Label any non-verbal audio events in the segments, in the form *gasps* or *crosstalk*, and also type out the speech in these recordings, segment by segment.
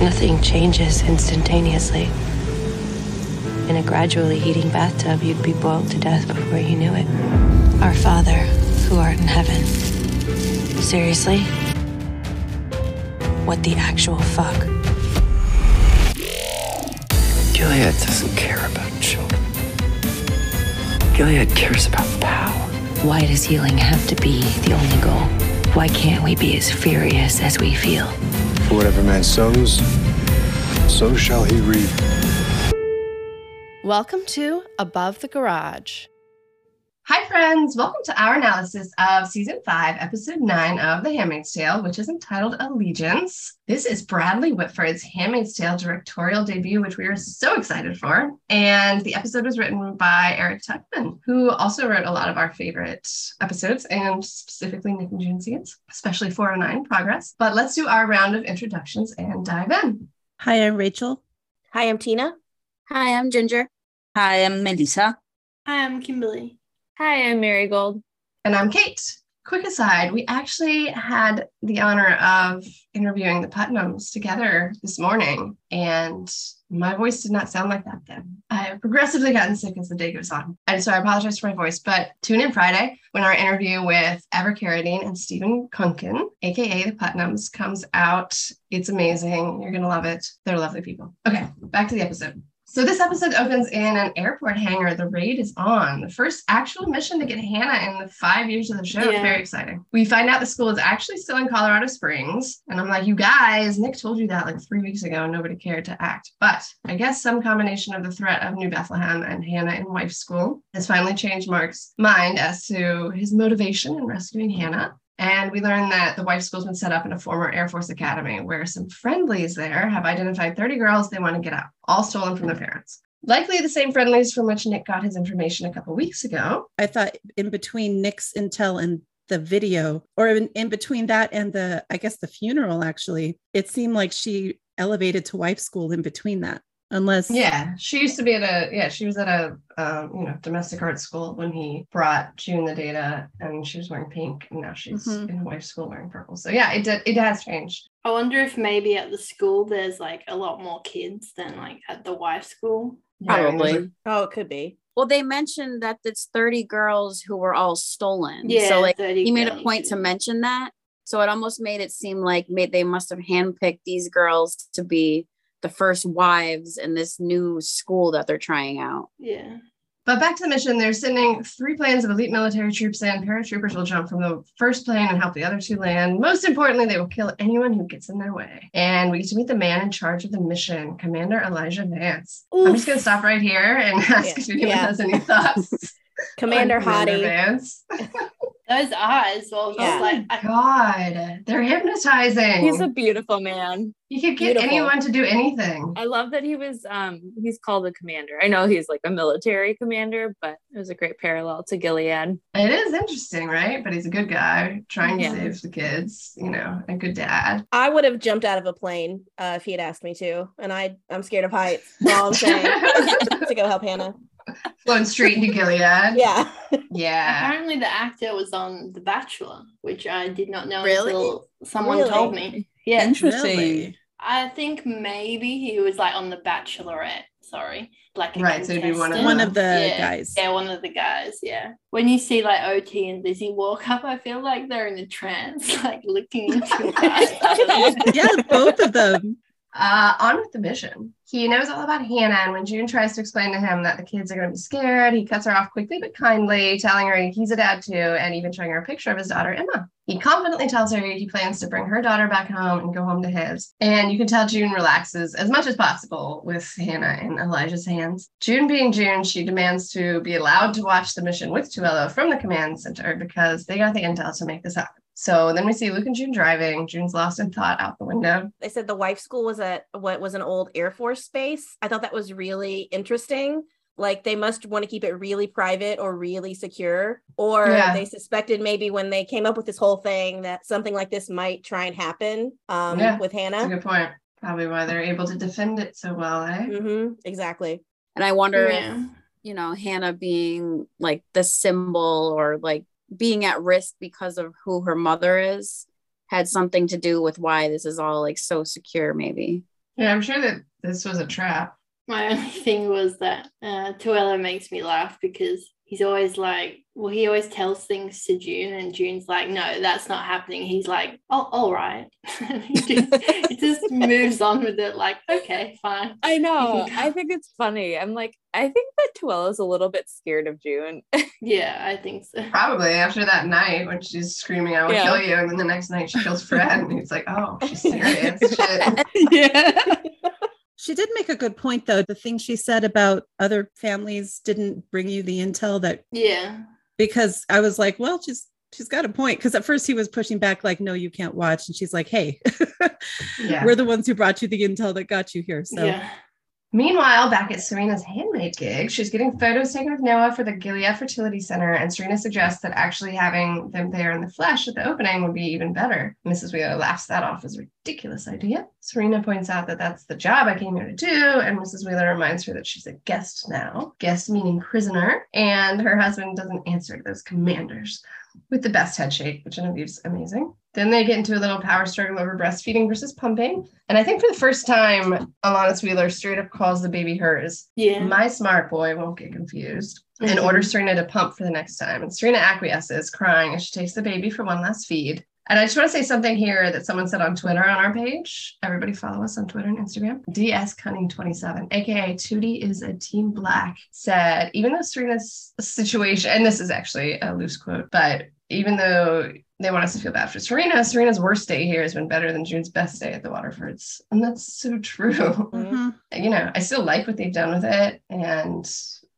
Nothing changes instantaneously. In a gradually heating bathtub, you'd be boiled to death before you knew it. Our Father, who art in heaven. Seriously? What the actual fuck? Gilead doesn't care about children. Gilead cares about power. Why does healing have to be the only goal? Why can't we be as furious as we feel? For whatever man sows, so shall he reap. Welcome to Above the Garage. Hi, friends. Welcome to our analysis of season five, episode nine of The Handmaid's Tale, which is entitled Allegiance. This is Bradley Whitford's Handmaid's Tale directorial debut, which we are so excited for. And the episode was written by Eric Tuchman, who also wrote a lot of our favorite episodes, and specifically Nick and June scenes, especially 409 Progress. But let's do our round of introductions and dive in. Hi, I'm Rachel. Hi, I'm Tina. Hi, I'm Ginger. Hi, I'm Melissa. Hi, I'm Kimberly. Hi, I'm Marigold. And I'm Kate. Quick aside, we actually had the honor of interviewing the Putnams together this morning, and my voice did not sound like that then. I have progressively gotten sick as the day goes on. And so I apologize for my voice, but tune in Friday when our interview with Ever Carradine and Stephen Kunken, aka the Putnams, comes out. It's amazing. You're going to love it. They're lovely people. Okay, back to the episode. So this episode opens in an airport hangar. The raid is on. The first actual mission to get Hannah in the five years of the show. Yeah. Very exciting. We find out the school is actually still in Colorado Springs. And I'm like, you guys, Nick told you that like three weeks ago and nobody cared to act. But I guess some combination of the threat of New Bethlehem and Hannah in wife school has finally changed Mark's mind as to his motivation in rescuing Hannah. And we learned that the wife school's been set up in a former Air Force Academy where some friendlies there have identified 30 girls they want to get out, all stolen from their parents. Likely the same friendlies from which Nick got his information a couple weeks ago. I thought in between Nick's intel and the video, or in, in between that and the, I guess, the funeral, actually, it seemed like she elevated to wife school in between that unless yeah she used to be at a yeah she was at a um, you know domestic art school when he brought june the data and she was wearing pink and now she's mm-hmm. in wife school wearing purple. So yeah it did it has changed. I wonder if maybe at the school there's like a lot more kids than like at the wife school. Probably. Yeah, oh it could be. Well they mentioned that it's 30 girls who were all stolen. Yeah so like he made a point to mention that. So it almost made it seem like made, they must have handpicked these girls to be the first wives in this new school that they're trying out. Yeah. But back to the mission, they're sending three planes of elite military troops and Paratroopers will jump from the first plane and help the other two land. Most importantly, they will kill anyone who gets in their way. And we get to meet the man in charge of the mission, Commander Elijah Vance. Oof. I'm just going to stop right here and *laughs* ask yeah. if anyone yeah. has any thoughts. *laughs* Commander Hottie. Vance. *laughs* Those eyes, well, yeah. like, oh God, they're hypnotizing. He's a beautiful man. You could get beautiful. anyone to do anything. I love that he was. Um, he's called a commander. I know he's like a military commander, but it was a great parallel to Gilead. It is interesting, right? But he's a good guy trying yeah. to save the kids. You know, a good dad. I would have jumped out of a plane uh, if he had asked me to, and I I'm scared of heights. All I'm saying *laughs* *laughs* to go help Hannah. Going straight into Gilead. Yeah. Yeah. Apparently, the actor was on The Bachelor, which I did not know really? until someone really? told me. Yeah. Interesting. Really? I think maybe he was like on The Bachelorette. Sorry. Like right, so be one of, one of the yeah. guys. Yeah, one of the guys. Yeah. When you see like OT and Lizzie walk up, I feel like they're in a trance, *laughs* like looking into *laughs* *laughs* yeah, both of them. Uh, on with the mission. He knows all about Hannah, and when June tries to explain to him that the kids are going to be scared, he cuts her off quickly but kindly, telling her he's a dad too, and even showing her a picture of his daughter Emma. He confidently tells her he plans to bring her daughter back home and go home to his. And you can tell June relaxes as much as possible with Hannah in Elijah's hands. June being June, she demands to be allowed to watch the mission with Tuello from the command center because they got the intel to make this happen. So then we see Luke and June driving. June's lost in thought out the window. They said the wife school was at what was an old Air Force base. I thought that was really interesting. Like they must want to keep it really private or really secure. Or yeah. they suspected maybe when they came up with this whole thing that something like this might try and happen um, yeah, with Hannah. That's a good point. Probably why they're able to defend it so well, eh? Mm-hmm, exactly. And I wonder yeah. if, you know, Hannah being like the symbol or like being at risk because of who her mother is had something to do with why this is all like so secure maybe Yeah, I'm sure that this was a trap. My *laughs* only thing was that uh, Tuello makes me laugh because he's always like, well, he always tells things to June, and June's like, no, that's not happening. He's like, oh, all right. *laughs* he, just, he *laughs* just moves on with it, like, okay, fine. I know. I think it's funny. I'm like, I think that Tuello's a little bit scared of June. *laughs* yeah, I think so. Probably after that night when she's screaming, I will yeah. kill you. And then the next night she kills Fred, and he's like, oh, she's serious. Shit. yeah. She did make a good point, though. The thing she said about other families didn't bring you the intel that. Yeah. Because I was like, well, she's she's got a point. Because at first he was pushing back, like, no, you can't watch. And she's like, hey, *laughs* yeah. we're the ones who brought you the intel that got you here. So. Yeah. Meanwhile, back at Serena's handmade gig, she's getting photos taken with Noah for the Gilead Fertility Center, and Serena suggests that actually having them there in the flesh at the opening would be even better. Mrs. Wheeler laughs that off as a ridiculous idea. Serena points out that that's the job I came here to do, and Mrs. Wheeler reminds her that she's a guest now, guest meaning prisoner, and her husband doesn't answer to those commanders with the best head shake, which Genevieve's amazing. Then they get into a little power struggle over breastfeeding versus pumping. And I think for the first time, Alanis Wheeler straight up calls the baby hers. Yeah. My smart boy won't get confused mm-hmm. and orders Serena to pump for the next time. And Serena acquiesces, crying as she takes the baby for one last feed. And I just want to say something here that someone said on Twitter on our page. Everybody follow us on Twitter and Instagram. DS Cunning27, aka Tootie is a team black, said, even though Serena's situation, and this is actually a loose quote, but even though they want us to feel bad for Serena. Serena's worst day here has been better than June's best day at the Waterfords. And that's so true. Mm-hmm. You know, I still like what they've done with it and,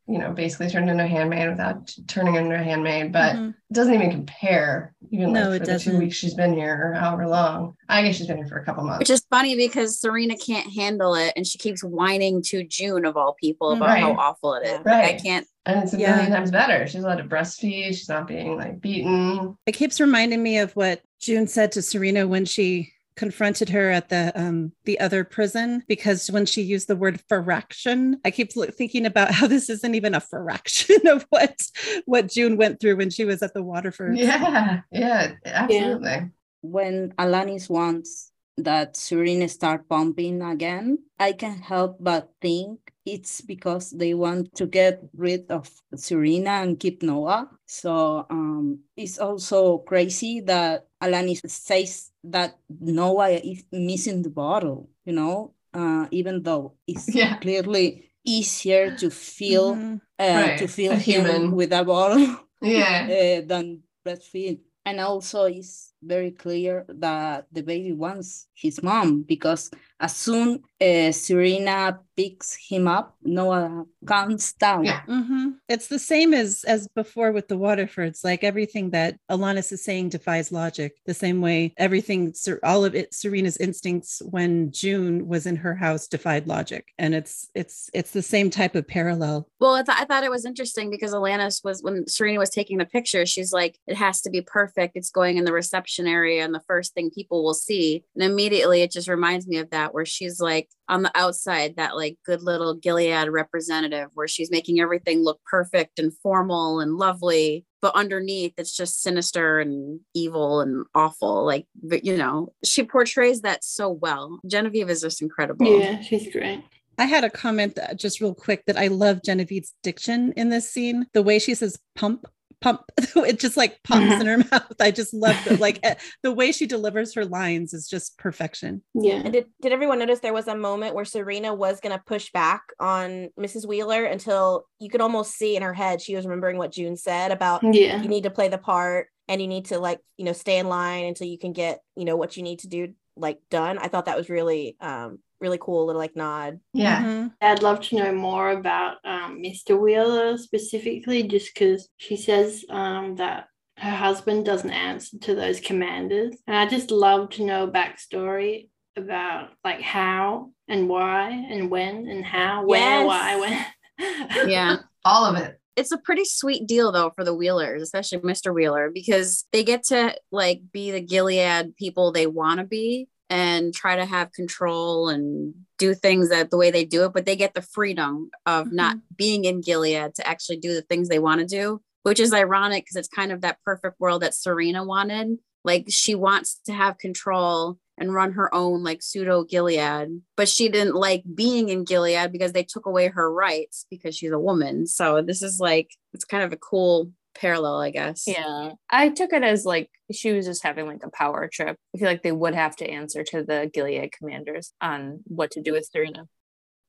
you know, basically turned into a handmaid without turning into a handmaid, but mm-hmm. it doesn't even compare, even no, like for the two weeks she's been here or however long. I guess she's been here for a couple months. Which is funny because Serena can't handle it and she keeps whining to June of all people about right. how awful it is. Right. Like, I can't and it's a yeah. million times better. She's allowed to breastfeed. She's not being like beaten. It keeps reminding me of what June said to Serena when she confronted her at the um the other prison because when she used the word fraction i keep thinking about how this isn't even a fraction *laughs* of what what june went through when she was at the waterford yeah yeah absolutely yeah. when alanis wants that serena start pumping again i can't help but think it's because they want to get rid of Serena and keep Noah. So um, it's also crazy that Alanis says that Noah is missing the bottle, you know, uh, even though it's yeah. clearly easier to feel mm-hmm. uh, right. to feel a him human. with a bottle *laughs* yeah. uh, than breastfeed. And also it's very clear that the baby wants his mom because as soon as Serena picks him up, Noah comes down. Yeah. Mm-hmm. It's the same as as before with the Waterfords. Like everything that Alanis is saying defies logic. The same way everything, all of it, Serena's instincts when June was in her house defied logic, and it's it's it's the same type of parallel. Well, I, th- I thought it was interesting because Alanis was when Serena was taking the picture, she's like, it has to be perfect. It's going in the reception area, and the first thing people will see, and immediately it just reminds me of that where she's like on the outside that like good little Gilead representative where she's making everything look perfect and formal and lovely but underneath it's just sinister and evil and awful like but you know she portrays that so well. Genevieve is just incredible. Yeah she's great. I had a comment that, just real quick that I love Genevieve's diction in this scene. The way she says pump pump *laughs* it just like pops in *laughs* her mouth. I just love the like eh, the way she delivers her lines is just perfection. Yeah. And did, did everyone notice there was a moment where serena was going to push back on mrs wheeler until you could almost see in her head she was remembering what june said about yeah. You need to play the part and you need to like you know stay in line until you can get you know what you need to do like done. I thought that was really um really cool little like nod. Yeah. Mm-hmm. I'd love to know more about um, Mr. Wheeler specifically, just because she says um, that her husband doesn't answer to those commanders. And I just love to know backstory about like how and why and when and how, where, yes. why, when. *laughs* yeah. All of it it's a pretty sweet deal though for the Wheelers, especially Mr. Wheeler, because they get to like be the Gilead people they want to be and try to have control and do things that the way they do it, but they get the freedom of mm-hmm. not being in Gilead to actually do the things they want to do, which is ironic because it's kind of that perfect world that Serena wanted. like she wants to have control and run her own like pseudo Gilead, but she didn't like being in Gilead because they took away her rights because she's a woman. So this is like it's kind of a cool parallel, I guess. Yeah. I took it as like she was just having like a power trip. I feel like they would have to answer to the Gilead commanders on what to do with Serena.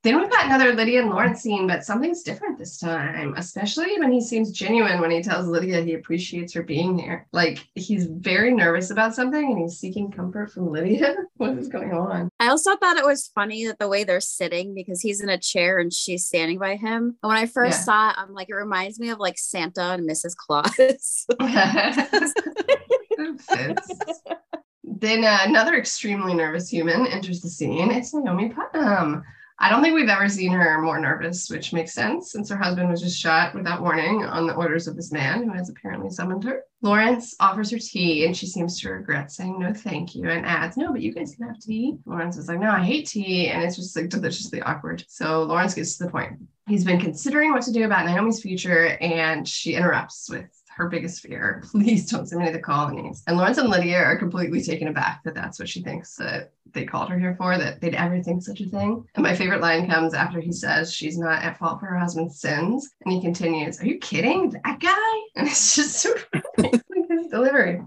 Then we've got another Lydia and Lawrence scene, but something's different this time, especially when he seems genuine when he tells Lydia he appreciates her being there. Like he's very nervous about something and he's seeking comfort from Lydia. *laughs* what is going on? I also thought it was funny that the way they're sitting because he's in a chair and she's standing by him. And when I first yeah. saw it, I'm like, it reminds me of like Santa and Mrs. Claus. *laughs* *laughs* then uh, another extremely nervous human enters the scene. It's Naomi Putnam. I don't think we've ever seen her more nervous, which makes sense since her husband was just shot without warning on the orders of this man who has apparently summoned her. Lawrence offers her tea and she seems to regret saying no thank you and adds, No, but you guys can have tea. Lawrence is like, No, I hate tea. And it's just like deliciously awkward. So Lawrence gets to the point. He's been considering what to do about Naomi's future and she interrupts with, her biggest fear. *laughs* Please don't send me to the colonies. And Lawrence and Lydia are completely taken aback that that's what she thinks that they called her here for, that they'd ever think such a thing. And my favorite line comes after he says she's not at fault for her husband's sins. And he continues, Are you kidding? That guy? *laughs* And it's just so *laughs* like his delivery.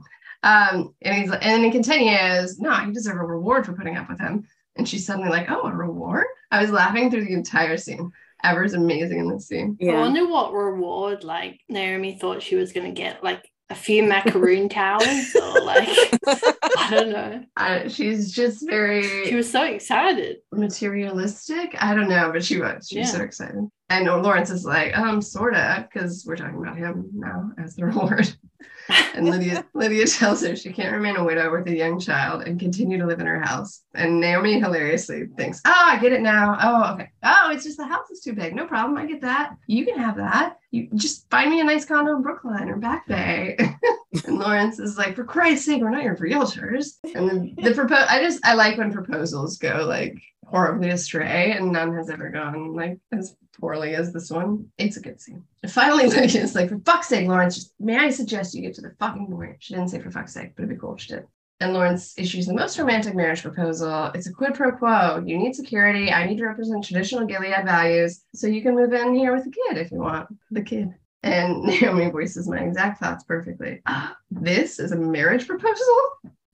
Um, and he's and then he continues, No, you deserve a reward for putting up with him. And she's suddenly like, Oh, a reward? I was laughing through the entire scene. Ever's amazing in this scene. Yeah. I wonder what reward like Naomi thought she was gonna get, like a few macaroon *laughs* towels or like I *laughs* don't know. Uh, she's just very she was so excited. Materialistic. I don't know, but she was. She was so excited. And Lawrence is like, um, sorta, because we're talking about him now as the reward. *laughs* and Lydia Lydia tells her she can't remain a widow with a young child and continue to live in her house. And Naomi hilariously thinks, "Oh, I get it now. Oh, okay. Oh, it's just the house is too big. No problem. I get that. You can have that. You just find me a nice condo in Brookline or Back Bay." *laughs* and Lawrence is like, "For Christ's sake, we're not your realtors." And then the *laughs* propose. I just I like when proposals go like horribly astray, and none has ever gone like as poorly as this one. It's a good scene. And finally, *laughs* Lydia's like, for fuck's sake, Lawrence, just, may I suggest you get to the fucking point? She didn't say for fuck's sake, but it'd be cool if she did. And Lawrence issues the most romantic marriage proposal. It's a quid pro quo. You need security. I need to represent traditional Gilead values. So you can move in here with the kid if you want. The kid. And *laughs* Naomi voices my exact thoughts perfectly. *gasps* this is a marriage proposal?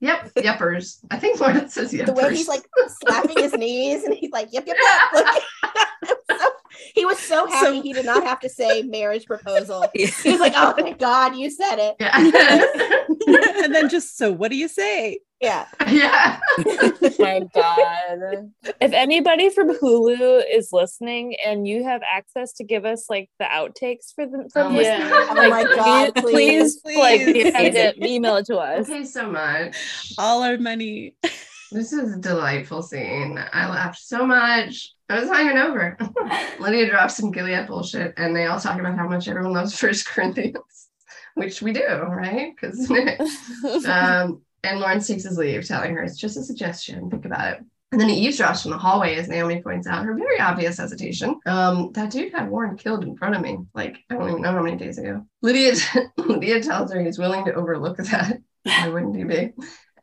Yep, yepers. I think Lawrence *laughs* says yepers. The way he's like slapping his knees and he's like, yep, yep, yep. *laughs* Like, *laughs* so he was so happy so, he did not have to say marriage proposal. Yeah. He was like, "Oh thank God, you said it." Yeah. and then just so, what do you say? Yeah. *laughs* Yeah. oh my God. If anybody from Hulu is listening and you have access to give us like the outtakes for the from oh, this, yeah. oh my God, please, please, please, like it, email it to us. Okay, so much. All our money. This is a delightful scene. I laughed so much. I was hanging over. *laughs* Lydia drops some Gilead bullshit, and they all talk about how much everyone loves *laughs* First Corinthians, which we do, right? Because um, and Lawrence takes his leave, telling her it's just a suggestion. Think about it. And then he eavesdrops from the hallway as Naomi points out her very obvious hesitation. Um, that dude had Warren killed in front of me, like I don't even know how many days ago. Lydia *laughs* Lydia tells her he's willing to overlook that. Why wouldn't he be?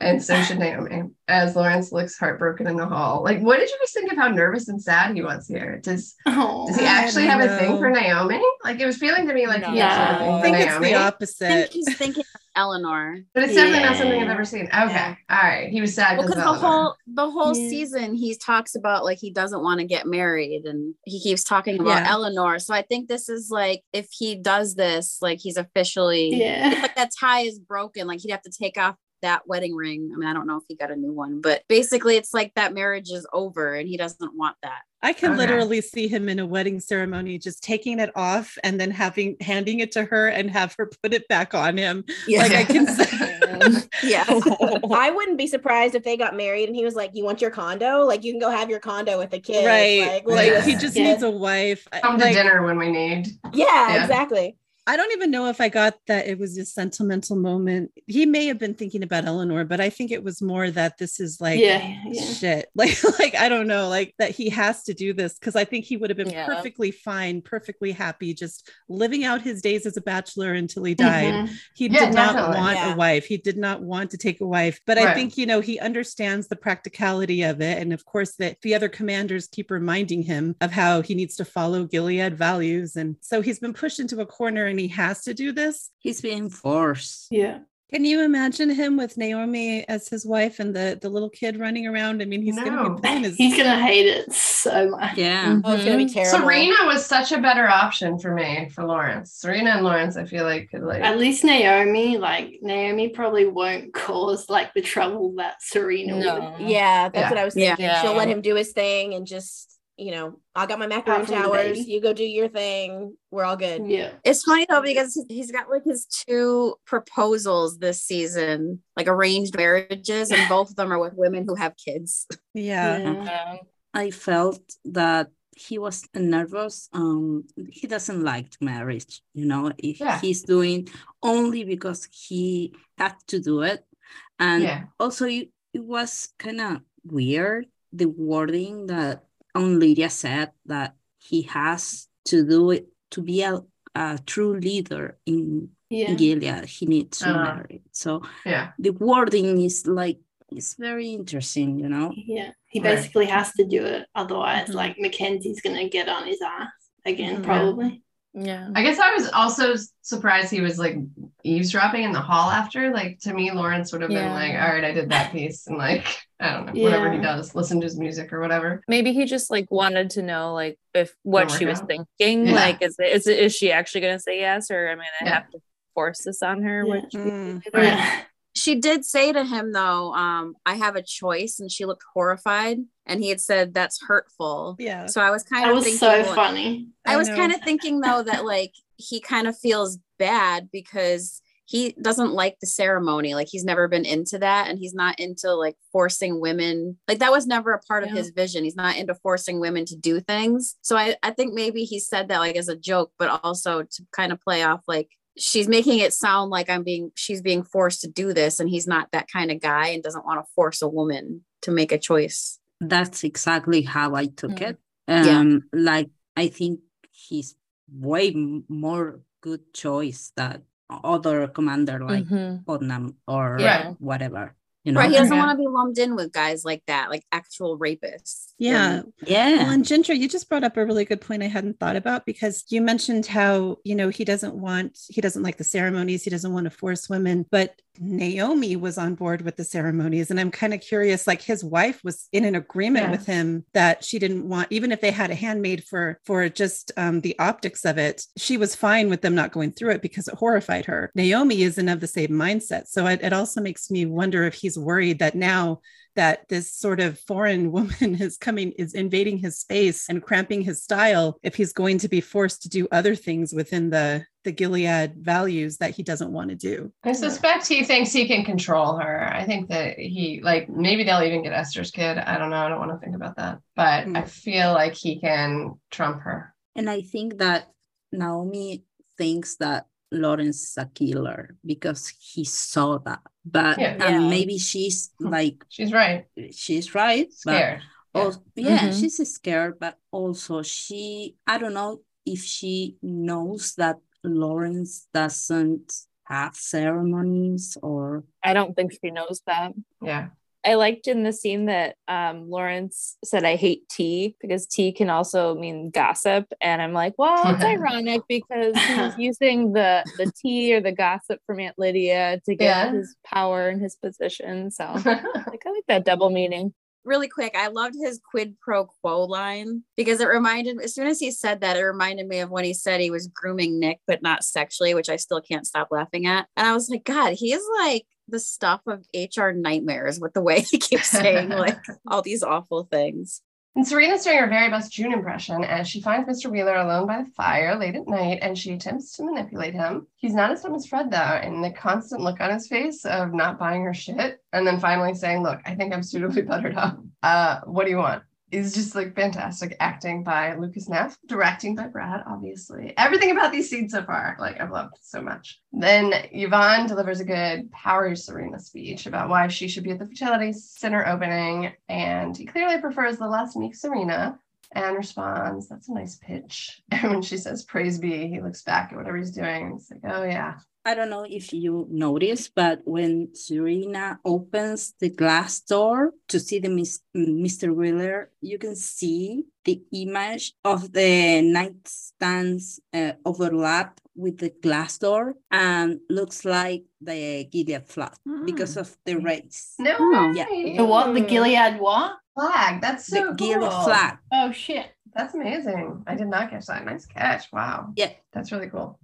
and so should Naomi. As Lawrence looks heartbroken in the hall, like, what did you guys think of how nervous and sad he was here? Does oh, does he actually have a thing for Naomi? Like, it was feeling to me like no. he yeah. I think Naomi. it's the opposite. I think he's thinking Eleanor, but it's definitely yeah. not something I've ever seen. Okay, yeah. all right. He was sad because well, the whole the whole yeah. season he talks about like he doesn't want to get married, and he keeps talking about Eleanor. So I think this is like if he does this, like he's officially yeah, like that tie is broken. Like he'd have to take off that wedding ring. I mean, I don't know if he got a new one, but basically it's like that marriage is over and he doesn't want that. I can okay. literally see him in a wedding ceremony just taking it off and then having handing it to her and have her put it back on him. Yeah. Like I can *laughs* yeah. I wouldn't be surprised if they got married and he was like, You want your condo? Like you can go have your condo with the kid. Right. Like, like he just needs a wife. Come like, to dinner when we need. Yeah, yeah. exactly. I don't even know if I got that it was a sentimental moment. He may have been thinking about Eleanor, but I think it was more that this is like yeah, yeah. shit. *laughs* Like, like I don't know, like that he has to do this because I think he would have been yeah. perfectly fine, perfectly happy, just living out his days as a bachelor until he died. Mm-hmm. He did not want a wife. He did not want to take a wife. But right. I think, you know, he understands the practicality of it. And of course, that the other commanders keep reminding him of how he needs to follow Gilead values. And so he's been pushed into a corner and he has to do this. He's being forced. Yeah. Can you imagine him with Naomi as his wife and the, the little kid running around? I mean, he's no. going to be his... He's going to hate it so much. Yeah. Mm-hmm. Oh, it's going to be terrible. Serena was such a better option for me for Lawrence. Serena and Lawrence, I feel like could like. At least Naomi, like Naomi probably won't cause like the trouble that Serena no. would. Yeah, that's yeah. what I was thinking. Yeah. She'll let him do his thing and just you know, I got my macaroon towers. You go do your thing. We're all good. Yeah. It's funny though because he's got like his two proposals this season, like arranged marriages, and both of them are with women who have kids. Yeah. yeah. I felt that he was nervous. Um, he doesn't like marriage. You know, if yeah. he's doing only because he had to do it, and yeah. also it, it was kind of weird the wording that on Lydia said that he has to do it to be a, a true leader in, yeah. in Gilead. He needs to uh, marry. So yeah, the wording is like it's very interesting, you know. Yeah, he basically right. has to do it, otherwise, mm-hmm. like Mackenzie's gonna get on his ass again, mm-hmm. probably. Yeah. I guess I was also surprised he was like eavesdropping in the hall after. Like to me, Lawrence would have yeah. been like, all right, I did that piece and like I don't know, yeah. whatever he does, listen to his music or whatever. Maybe he just like wanted to know like if what she was out. thinking. Yeah. Like is it, is it is she actually gonna say yes or am I gonna have to force this on her? Which mm. right she did say to him though um i have a choice and she looked horrified and he had said that's hurtful. Yeah. So i was kind that of was thinking so funny. I, I was kind of thinking though that like he kind of feels bad because he doesn't like the ceremony. Like he's never been into that and he's not into like forcing women. Like that was never a part yeah. of his vision. He's not into forcing women to do things. So I, I think maybe he said that like as a joke but also to kind of play off like she's making it sound like I'm being she's being forced to do this and he's not that kind of guy and doesn't want to force a woman to make a choice. That's exactly how I took mm. it. Um yeah. like I think he's way more good choice than other commander like mm-hmm. Putnam or yeah. whatever. You know? Right. He doesn't want to be lumped in with guys like that, like actual rapists. Yeah. Yeah. Well, and Ginger, you just brought up a really good point I hadn't thought about because you mentioned how, you know, he doesn't want, he doesn't like the ceremonies, he doesn't want to force women, but Naomi was on board with the ceremonies. And I'm kind of curious, like his wife was in an agreement yeah. with him that she didn't want, even if they had a handmaid for, for just um, the optics of it, she was fine with them not going through it because it horrified her. Naomi isn't of the same mindset. So it, it also makes me wonder if he's worried that now that this sort of foreign *laughs* woman is coming is invading his space and cramping his style if he's going to be forced to do other things within the the Gilead values that he doesn't want to do. I suspect he thinks he can control her. I think that he like maybe they'll even get Esther's kid. I don't know. I don't want to think about that. But mm. I feel like he can trump her. And I think that Naomi thinks that Lawrence is a killer because he saw that. But yeah. and maybe she's *laughs* like she's right. She's right. Scared. But also, yeah, mm-hmm. she's scared, but also she I don't know if she knows that Lawrence doesn't have ceremonies or I don't think she knows that. Yeah. I liked in the scene that um, Lawrence said, I hate tea because tea can also mean gossip. And I'm like, well, it's ironic because he's *laughs* using the, the tea or the gossip from Aunt Lydia to get yeah. his power and his position. So *laughs* like, I like that double meaning really quick, I loved his quid pro quo line because it reminded me, as soon as he said that, it reminded me of when he said he was grooming Nick, but not sexually, which I still can't stop laughing at. And I was like, God, he is like the stuff of HR nightmares with the way he keeps saying *laughs* like all these awful things. And Serena's doing her very best June impression as she finds Mr. Wheeler alone by the fire late at night and she attempts to manipulate him. He's not as dumb as Fred though, and the constant look on his face of not buying her shit and then finally saying, Look, I think I'm suitably buttered up. Uh, what do you want? Is just like fantastic acting by Lucas Neff, directing by Brad, obviously. Everything about these scenes so far, like I've loved so much. Then Yvonne delivers a good power Serena speech about why she should be at the fertility center opening, and he clearly prefers the less meek Serena and responds, That's a nice pitch. *laughs* And when she says, Praise be, he looks back at whatever he's doing. It's like, Oh, yeah, I don't know if you noticed, but when Serena opens the glass door to see the Mr. Wheeler, you can see the image of the nightstands uh, overlap with the glass door and looks like the Gilead flag mm. because of the race. No, way. yeah. The what? The Gilead what? Flag. That's so the cool. Gilead flag. Oh shit. That's amazing. I did not catch that. Nice catch. Wow. Yeah. That's really cool.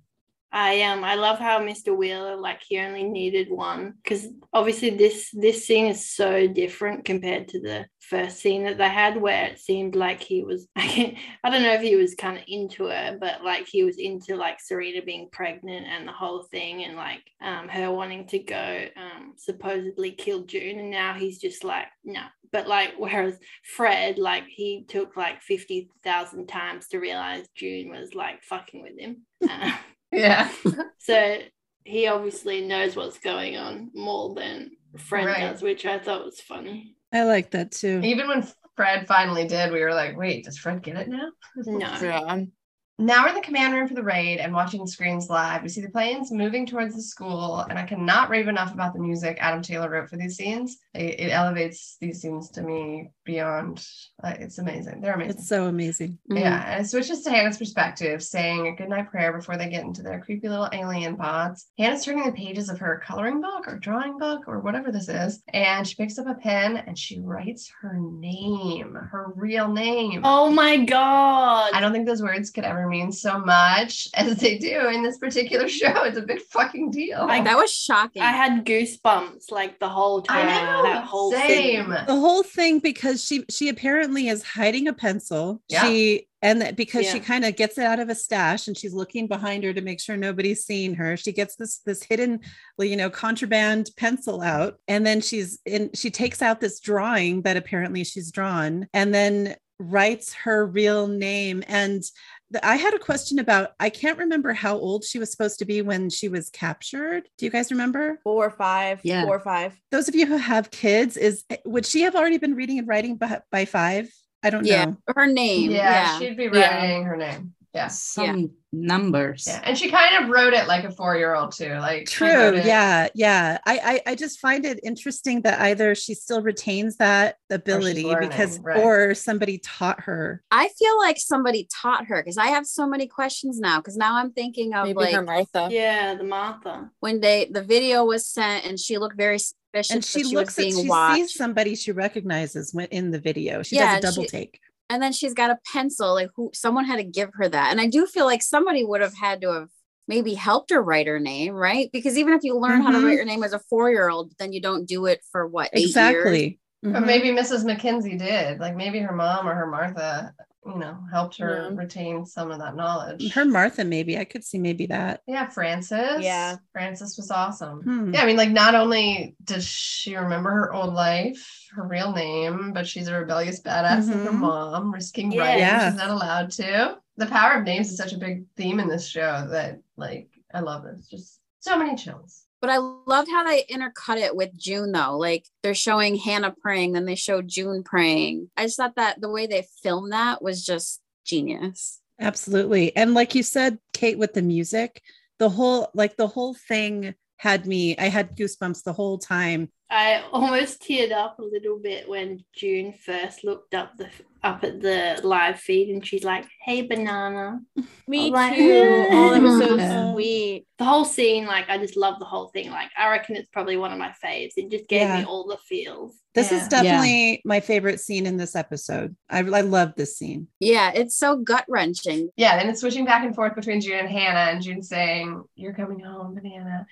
I um I love how Mr. Wheeler like he only needed one because obviously this this scene is so different compared to the first scene that they had where it seemed like he was *laughs* I, I don't know if he was kind of into her but like he was into like Serena being pregnant and the whole thing and like um her wanting to go um supposedly kill June and now he's just like no but like *laughs* whereas Fred like he took like 50,000 times to realize June was like fucking with him. Uh, *laughs* yeah. *laughs* so he obviously knows what's going on more than Fred right. does, which I thought was funny. I like that too. Even when Fred finally did, we were like, wait, does Fred get it now? No. Yeah. Now we're in the command room for the raid and watching screens live. We see the planes moving towards the school, and I cannot rave enough about the music Adam Taylor wrote for these scenes. It, it elevates these scenes to me beyond. Uh, it's amazing. They're amazing. It's so amazing. Mm-hmm. Yeah, and it switches to Hannah's perspective, saying a goodnight prayer before they get into their creepy little alien pods. Hannah's turning the pages of her coloring book or drawing book or whatever this is, and she picks up a pen and she writes her name, her real name. Oh my god! I don't think those words could ever mean so much *laughs* as they do in this particular show. It's a big fucking deal. Like that was shocking. I had goosebumps like the whole time. I know. That whole Same. thing. The whole thing because she she apparently is hiding a pencil. Yeah. She and that because she kind of gets it out of a stash and she's looking behind her to make sure nobody's seeing her. She gets this this hidden, you know, contraband pencil out, and then she's in. She takes out this drawing that apparently she's drawn, and then writes her real name and I had a question about I can't remember how old she was supposed to be when she was captured. Do you guys remember? Four or five. Yeah. Four or five. Those of you who have kids, is eh, would she have already been reading and writing by, by five? I don't yeah, know. her name. Yeah, Yeah. she'd be Yeah. writing her name. Yeah. Some numbers. Yeah. And she kind of wrote it like a four year old too. Like True. Yeah. Yeah. I, I I just find it interesting that either she still retains that ability learning, because right. or somebody taught her. I feel like somebody taught her because I have so many questions now. Because now I'm thinking of Maybe like her Martha. Yeah, the Martha. when they the video was sent and she looked very suspicious. And that she looks at she watched. sees somebody she recognizes when in the video. She Yeah, does a double she- take. And then she's got a pencil like who someone had to give her that and i do feel like somebody would have had to have maybe helped her write her name right because even if you learn how to write your name as a four-year-old then you don't do it for what eight years Exactly. Or Mhm. maybe Mrs. Mackenzie did. Like maybe her mom or her Martha, you know, helped her Yeah. retain some of that knowledge. Her Martha, maybe I could see maybe that. yeah, Frances. Yeah. Frances was awesome. Hmm. Yeah, I mean, like not only does she remember her old life, her real name, but she's a rebellious badass like her mom, risking Yeah. writing. Yeah. She's not allowed to. The power of names is such a big theme in this show that like I love this. Just so many chills. But i loved how they intercut it with june though like they're showing hannah praying then they show june praying i just thought that the way they filmed that was just genius Absolutely. And like you said, Kate, with the music, the whole like the whole thing had me, I had goosebumps the whole time. I almost teared up a little bit when June first looked up the up at the live feed and she's like, "Hey, banana." Me I'm like, too. Oh, that was so *laughs* sweet. The whole scene, like, I just love the whole thing. Like, I reckon it's probably one of my faves. It just gave Yeah. me all the feels. This Yeah. is definitely my favorite scene in this episode. I, I love this scene. yeah it's so gut-wrenching Yeah, and it's switching back and forth between June and Hannah, and June saying, You're coming home, banana.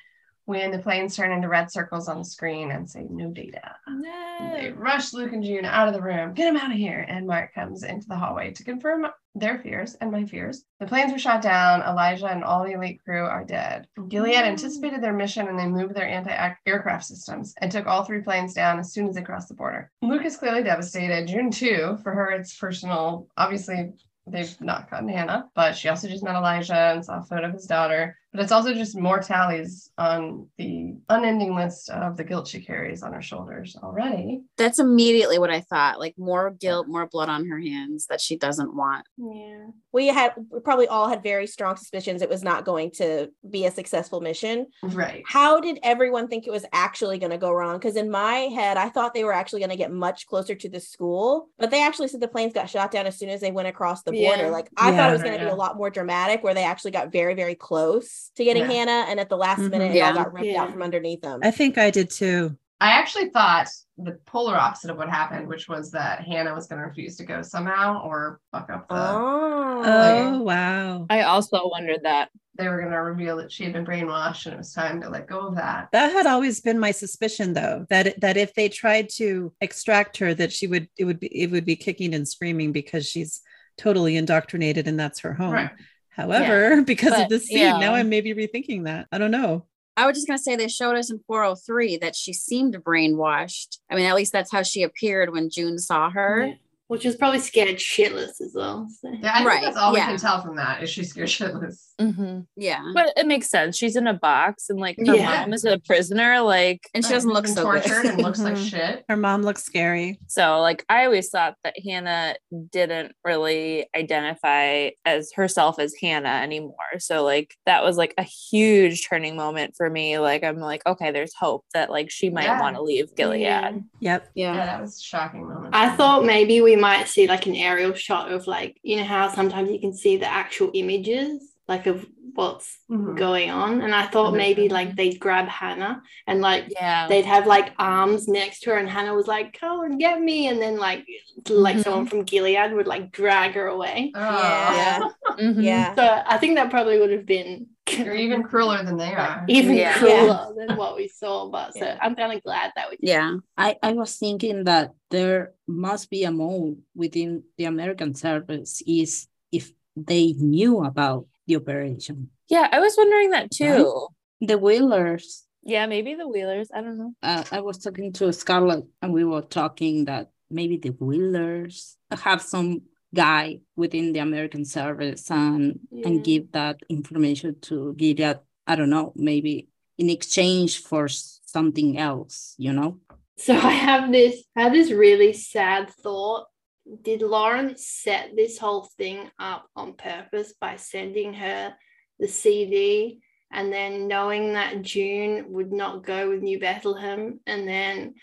When the planes turn into red circles on the screen and say no data. No. They rush Luke and June out of the room. Get them out of here. And Mark comes into the hallway to confirm their fears and my fears. The planes were shot down. Elijah and all the elite crew are dead. Gilead mm. anticipated their mission and they moved their anti-aircraft systems and took all three planes down as soon as they crossed the border. Luke is clearly devastated. June too. For her, it's personal. Obviously, they've not gotten Hannah, but she also just met Elijah and saw a photo of his daughter. But it's also just more tallies on the unending list of the guilt she carries on her shoulders already. That's immediately what I thought. Like more guilt, more blood on her hands that she doesn't want. Yeah. We had we probably all had very strong suspicions it was not going to be a successful mission. Right. How did everyone think it was actually going to go wrong? Because in my head, I thought they were actually going to get much closer to the school, but they actually said the planes got shot down as soon as they went across the border. Yeah. Like I yeah, thought it was going to yeah. be a lot more dramatic where they actually got very, very close to getting yeah. Hannah, and at the last mm-hmm. minute, it all got ripped yeah. out from underneath them. I think I did too. I actually thought the polar opposite of what happened, which was that Hannah was going to refuse to go somehow or fuck up the. Oh, oh wow! I also wondered that they were going to reveal that she had been brainwashed, and it was time to let go of that. That had always been my suspicion, though that that if they tried to extract her, that she would it would be it would be kicking and screaming because she's totally indoctrinated and that's her home. Right. However, yeah. *laughs* because but, of the scene, yeah. now I'm maybe rethinking that. I don't know. I was just going to say they showed us in 403 that she seemed brainwashed. I mean, at least that's how she appeared when June saw her. Yeah which is probably scared shitless as well. So. Yeah, I right. that's all yeah. we can tell from that is she's scared shitless. Mm-hmm. Yeah, but it makes sense. She's in a box, and like her yeah. mom is a prisoner, like, and she doesn't look so tortured good. and looks like mm-hmm. shit. Her mom looks scary. So, like, I always thought that Hannah didn't really identify as herself as Hannah anymore. So, like, that was like a huge turning moment for me. Like, I'm like, okay, there's hope that like she might yeah. want to leave Gilead. Yep. Yeah. yeah, that was shocking moment. I thought maybe we might see like an aerial shot of like you know how sometimes you can see the actual images like of what's mm-hmm. going on and i thought maybe like they'd grab hannah and like yeah they'd have like arms next to her and hannah was like come and get me and then like like mm-hmm. someone from gilead would like drag her away oh. yeah *laughs* mm-hmm. yeah so i think that probably would have been they're even crueler than they are even yeah. crueler yeah. than what we saw but so yeah. i'm kind of glad that we yeah i i was thinking that there must be a mode within the american service is if they knew about the operation. Yeah, I was wondering that too. Right? The Wheelers. Yeah, maybe the Wheelers. I don't know. Uh, I was talking to Scarlett and we were talking that maybe the Wheelers have some guy within the American service and yeah. and give that information to Gilead. I don't know, maybe in exchange for something else, you know. So I have this I have this really sad thought did Lauren set this whole thing up on purpose by sending her the CD and then knowing that June would not go with New Bethlehem and then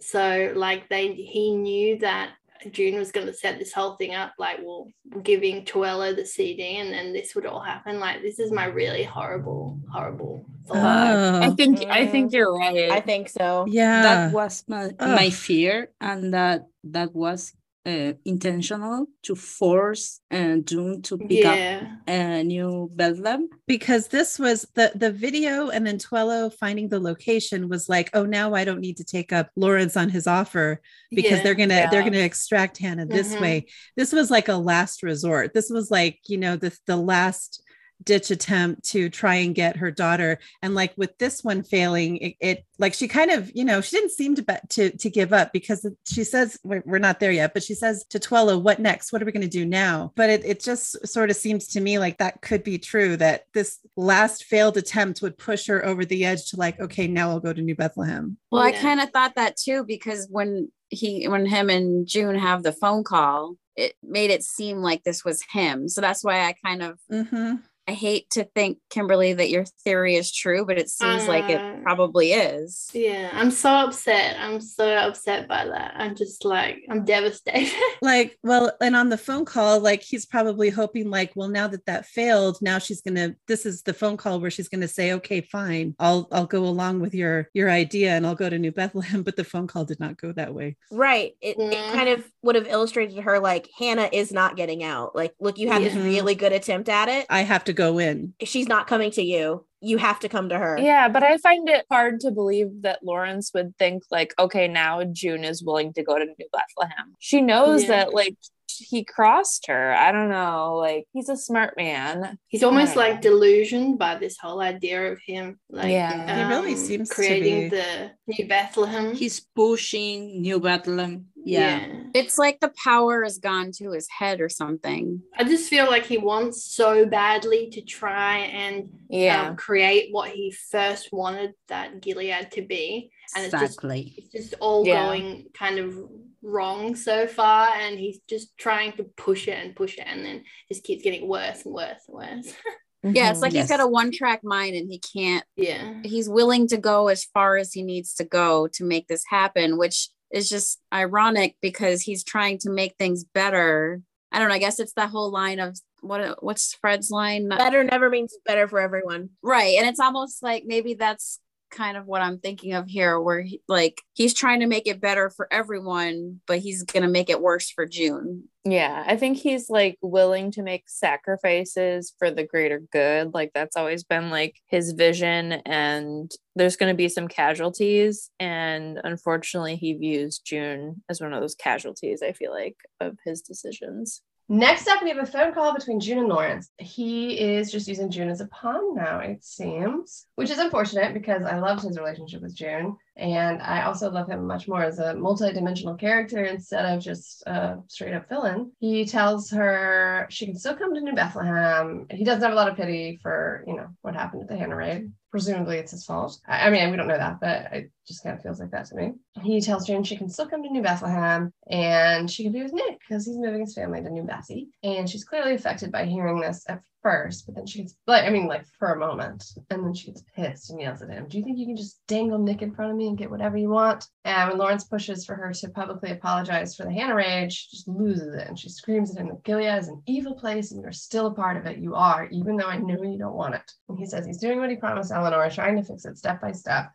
so like they he knew that June was going to set this whole thing up like well giving Tuello the CD and then this would all happen like this is my really horrible horrible thought. Oh. I think I think you're right. I think so. Yeah. That was my, my fear and that that was uh, intentional to force uh, June to pick yeah. up a new Bethlehem because this was the the video and then Tuello finding the location was like oh now I don't need to take up Lawrence on his offer because yeah. they're gonna yeah. they're gonna extract Hannah this mm-hmm. way this was like a last resort this was like you know the the last ditch attempt to try and get her daughter. And like with this one failing it, it like she kind of you know she didn't seem to be, to to give up because she says we're, we're not there yet but she says to Tuello what next? What are we going to do now? But it, it just sort of seems to me like that could be true that this last failed attempt would push her over the edge to like okay now I'll go to New Bethlehem. Well yeah. I kind of thought that too because when he when him and June have the phone call it made it seem like this was him. So that's why I kind of mm-hmm. I hate to think, Kimberly, that your theory is true, but it seems uh, like it uh, probably is. Yeah, I'm so upset. I'm so upset by that. I'm just like, I'm devastated. *laughs* like, well, and on the phone call, like he's probably hoping, like, well, now that that failed, now she's gonna. This is the phone call where she's gonna say, okay, fine, I'll I'll go along with your your idea and I'll go to New Bethlehem. *laughs* But the phone call did not go that way. Right. It, yeah. it kind of would have illustrated her like Hannah is not getting out. Like, look, you had yeah. this really good attempt at it. I have to go in. She's not coming to you. You have to come to her. Yeah, but I find it hard to believe that Lawrence would think like, okay, now June is willing to go to New Bethlehem. She knows yeah. that like he crossed her. I don't know. Like he's a smart man. He's almost like delusioned by this whole idea of him. Like yeah, um, he really seems creating the New Bethlehem. He's pushing New Bethlehem. Yeah. yeah. It's like the power has gone to his head or something. I just feel like he wants so badly to try and yeah. Um, create what he first wanted that Gilead to be. And exactly. it's just, it's just all yeah. going kind of wrong so far and he's just trying to push it and push it and then just keeps getting worse and worse and worse *laughs* yeah it's like yes. he's got a one track mind and he can't yeah he's willing to go as far as he needs to go to make this happen which is just ironic because he's trying to make things better. I don't know i guess it's that whole line of what what's fred's line? Better never means better for everyone. Right and it's almost like maybe that's kind of what I'm thinking of here, where he, like he's trying to make it better for everyone, but he's gonna make it worse for June. Yeah, I think he's like willing to make sacrifices for the greater good. Like that's always been like his vision, and there's to be some casualties. And unfortunately, he views June as one of those casualties, I feel like, of his decisions. Next up, we have a phone call between June and Lawrence. He is just using June as a pawn now, it seems, which is unfortunate because I loved his relationship with June. And I also love him much more as a multi-dimensional character instead of just a straight up villain. He tells her she can still come to New Bethlehem. He doesn't have a lot of pity for, you know, what happened at the Hannah raid presumably it's his fault. I, I mean, we don't know that, but it just kind of feels like that to me. He tells Jane she can still come to New Bethlehem and she can be with Nick because he's moving his family to New Bessie. And she's clearly affected by hearing this at first, but then she gets like, I mean, like for a moment, and then she gets pissed and yells at him, Do you think you can just dangle Nick in front of me and get whatever you want? And when Lawrence pushes for her to publicly apologize for the Hannah rage, she just loses it and she screams at him that Gilead is an evil place and you're still a part of it. You are, even though I know you don't want it. And he says he's doing what he promised Eleanor, trying to fix it step by step.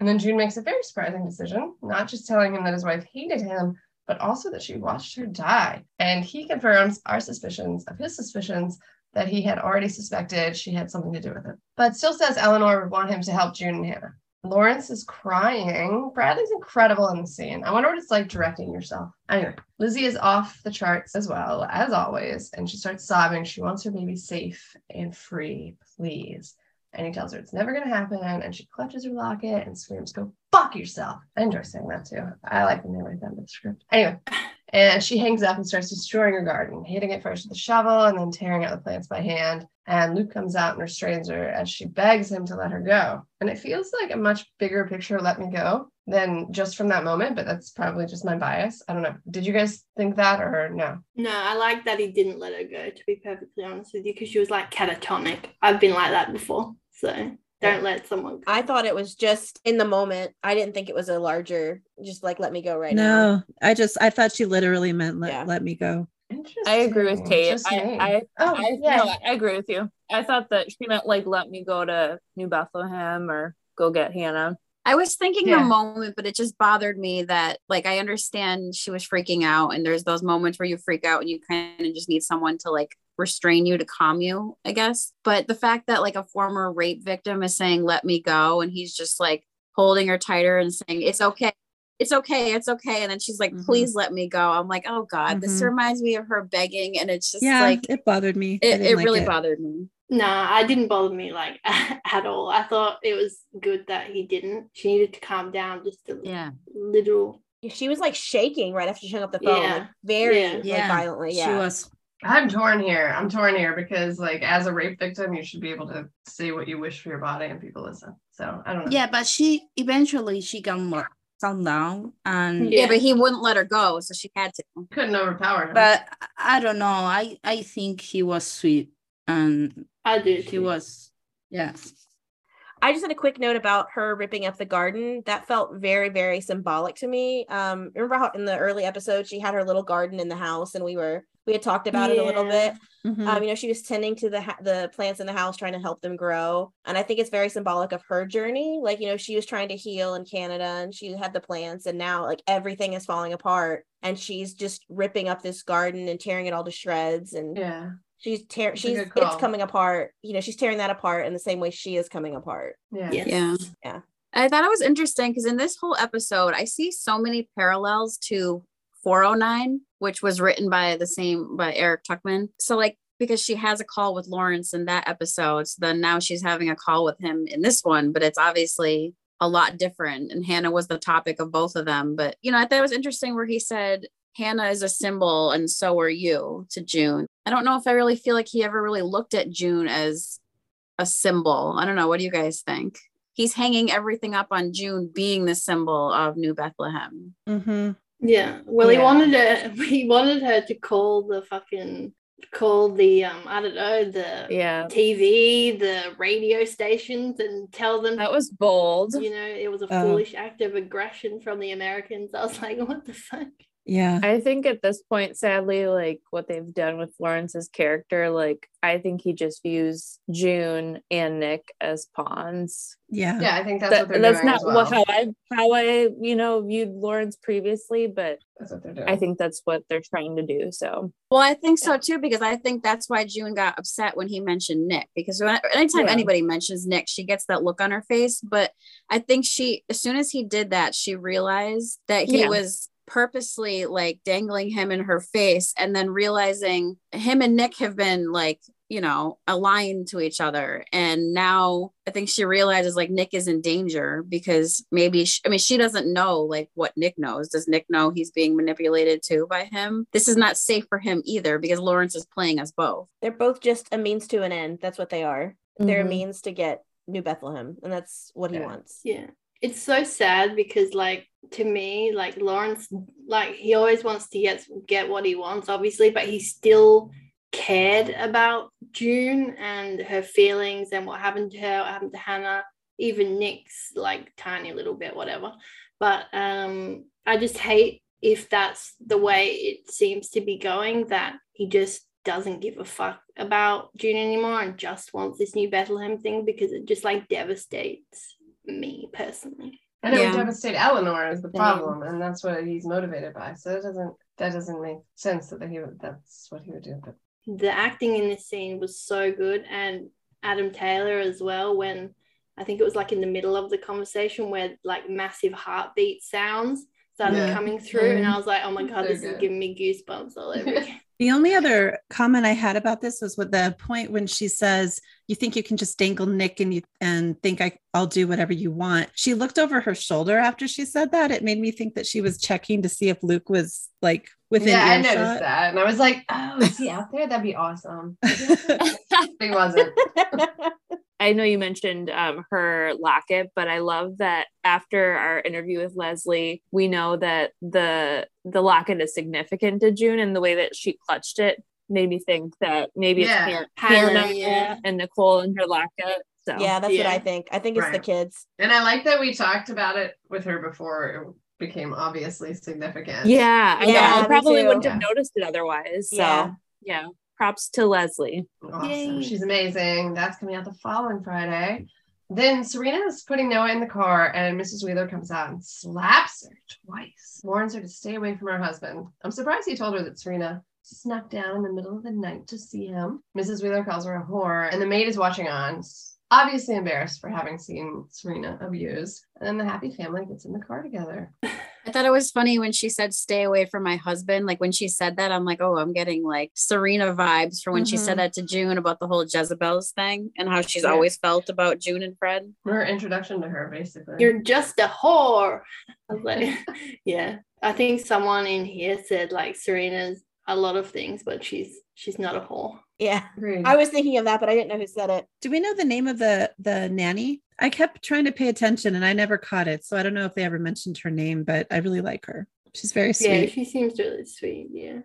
And then June makes a very surprising decision, not just telling him that his wife hated him, but also that she watched her die. And he confirms our suspicions of his suspicions that he had already suspected she had something to do with it, but still says Eleanor would want him to help June and Hannah. Lawrence is crying. Bradley's incredible in the scene. I wonder what it's like directing yourself. Anyway, Lizzie is off the charts as well, as always, and she starts sobbing. She wants her baby safe and free, please. And he tells her it's never going to happen. And she clutches her locket and screams, Go fuck yourself. I enjoy saying that too. I like when they write that in the script. Anyway, and she hangs up and starts destroying her garden, hitting it first with a shovel and then tearing out the plants by hand. And Luke comes out and restrains her as she begs him to let her go. And it feels like a much bigger picture, let me go, than just from that moment, but that's probably just my bias. I don't know. Did you guys think that or no? No, I like that he didn't let her go, to be perfectly honest with you, because she was like catatonic. I've been like that before. So don't let someone go. I thought it was just in the moment. I didn't think it was a larger, just like let me go right no, now. No, I just I thought she literally meant let, yeah. let me go. Interesting. I agree with Kate. I, I, oh, I, yeah. No, I agree with you. I thought that she meant like let me go to New Bethlehem or go get Hannah. I was thinking yeah. the moment, but it just bothered me that like I understand she was freaking out, and there's those moments where you freak out and you kind of just need someone to like restrain you to calm you, I guess. But the fact that like a former rape victim is saying, let me go, and he's just like holding her tighter and saying, it's okay. It's okay. It's okay. And then she's like, mm-hmm. please let me go. I'm like, oh God, mm-hmm. this reminds me of her begging. And it's just yeah, like, it bothered me. It, it like really it. bothered me. No, I didn't bother me like *laughs* at all. I thought it was good that he didn't. She needed to calm down just a yeah. little. She was like shaking right after she hung up the phone, yeah. like very yeah. Like, yeah. violently. Yeah, she was. I'm torn here. I'm torn here because, like, as a rape victim, you should be able to say what you wish for your body and people listen. So I don't know. Yeah, but she eventually she got calm down and yeah. yeah. but he wouldn't let her go, so she had to. Couldn't overpower him. But I don't know. I I think he was sweet and I do. He was. Yeah. I just had a quick note about her ripping up the garden. That felt very, very symbolic to me. Um, remember how in the early episode she had her little garden in the house, and we were we had talked about yeah. it a little bit. Mm-hmm. Um, you know, she was tending to the ha- the plants in the house, trying to help them grow, and I think it's very symbolic of her journey. Like, you know, she was trying to heal in Canada, and she had the plants, and now like everything is falling apart, and she's just ripping up this garden and tearing it all to shreds. And yeah, She's tear she's it's coming apart. You know, she's tearing that apart in the same way she is coming apart. Yeah. Yes. Yeah. Yeah. I thought it was interesting because in this whole episode, I see so many parallels to 409, which was written by the same by Eric Tuchman. So like because she has a call with Lawrence in that episode, so then now she's having a call with him in this one, but it's obviously a lot different. And Hannah was the topic of both of them. But you know, I thought it was interesting where he said Hannah is a symbol and so are you to June. I don't know if I really feel like he ever really looked at June as a symbol. I don't know. What do you guys think? He's hanging everything up on June being the symbol of New Bethlehem. Mm-hmm. Yeah. Well, yeah. he wanted her. *laughs* He wanted her to call the fucking call the um I don't know the yeah TV the radio stations and tell them that was bold. You know, it was a oh. foolish act of aggression from the Americans. I was like, what the fuck? Yeah. I think at this point, sadly, like what they've done with Lawrence's character, like I think he just views June and Nick as pawns. Yeah. Yeah, I think that's that, what they're doing. that's not well. how I how I, you know, viewed Lawrence previously, but that's what they're doing. I think that's what they're trying to do. So well, I think so too, because I think that's why June got upset when he mentioned Nick. Because when, anytime yeah. anybody mentions Nick, she gets that look on her face. But I think she as soon as he did that, she realized that he yeah. was purposely like dangling him in her face and then realizing him and Nick have been like you know aligned to each other. And now i think she realizes like nick is in danger because maybe she, i mean she doesn't know like what nick knows. Does nick know he's being manipulated too by him? This is not safe for him either because lawrence is playing us both. They're both just a means to an end. That's what they are. Mm-hmm. they're a means to get new bethlehem and that's what he wants. Yeah. It's so sad because like to me like lawrence like he always wants to get get what he wants obviously but he still cared about june and her feelings and what happened to her what happened to hannah even nick's like tiny little bit whatever but um i just hate if that's the way it seems to be going that he just doesn't give a fuck about june anymore and just wants this new bethlehem thing because it just like devastates me personally. I know yeah. we devastate Eleanor is the problem, and that's what he's motivated by. So it doesn't that doesn't make sense that he would that's what he would do. But the acting in this scene was so good, and Adam Taylor as well. When I think it was like in the middle of the conversation where like massive heartbeat sounds started yeah. coming through, mm-hmm. and I was like, oh my god, so this good. is giving me goosebumps all over *laughs* again. The only other comment I had about this was with the point when she says, "You think you can just dangle Nick and you and think I, I'll do whatever you want." She looked over her shoulder after she said that. It made me think that she was checking to see if Luke was like within. Yeah, I noticed that, and I was like, "Oh, is he *laughs* out there? That'd be awesome." *laughs* he wasn't. *laughs* I know you mentioned um, her locket, but I love that after our interview with Leslie, we know that the the locket is significant to June, and the way that she clutched it made me think that maybe yeah. it's Hannah, yeah. and Nicole and her locket. So yeah, that's yeah. what I think. I think it's right. the kids. And I like that we talked about it with her before it became obviously significant. Yeah, I, yeah, I probably wouldn't have noticed it otherwise. So yeah. Yeah props to Leslie. Awesome. Yay. She's amazing. That's coming out the following Friday. Then Serena is putting Noah in the car, and Mrs. Wheeler comes out and slaps her twice, warns her to stay away from her husband. I'm surprised he told her that Serena snuck down in the middle of the night to see him. Mrs. Wheeler calls her a whore, and the maid is watching on, obviously embarrassed for having seen Serena abused. And then the happy family gets in the car together. I thought it was funny when she said, stay away from my husband. Like when she said that, I'm like, oh, I'm getting like Serena vibes for when mm-hmm. she said mm-hmm. that to June about the whole Jezebel's thing and how she's yeah. always felt about June and Fred. Her introduction to her, basically. You're just a whore. *laughs* I was like, *laughs* *laughs* yeah. I think someone in here said like Serena's a lot of things, but she's she's not a whore. Yeah. Agreed. I was thinking of that, but I didn't know who said it. Do we know the name of the the nanny? I kept trying to pay attention and I never caught it. So I don't know if they ever mentioned her name, but I really like her. She's very sweet. Yeah, she seems really sweet. Yeah.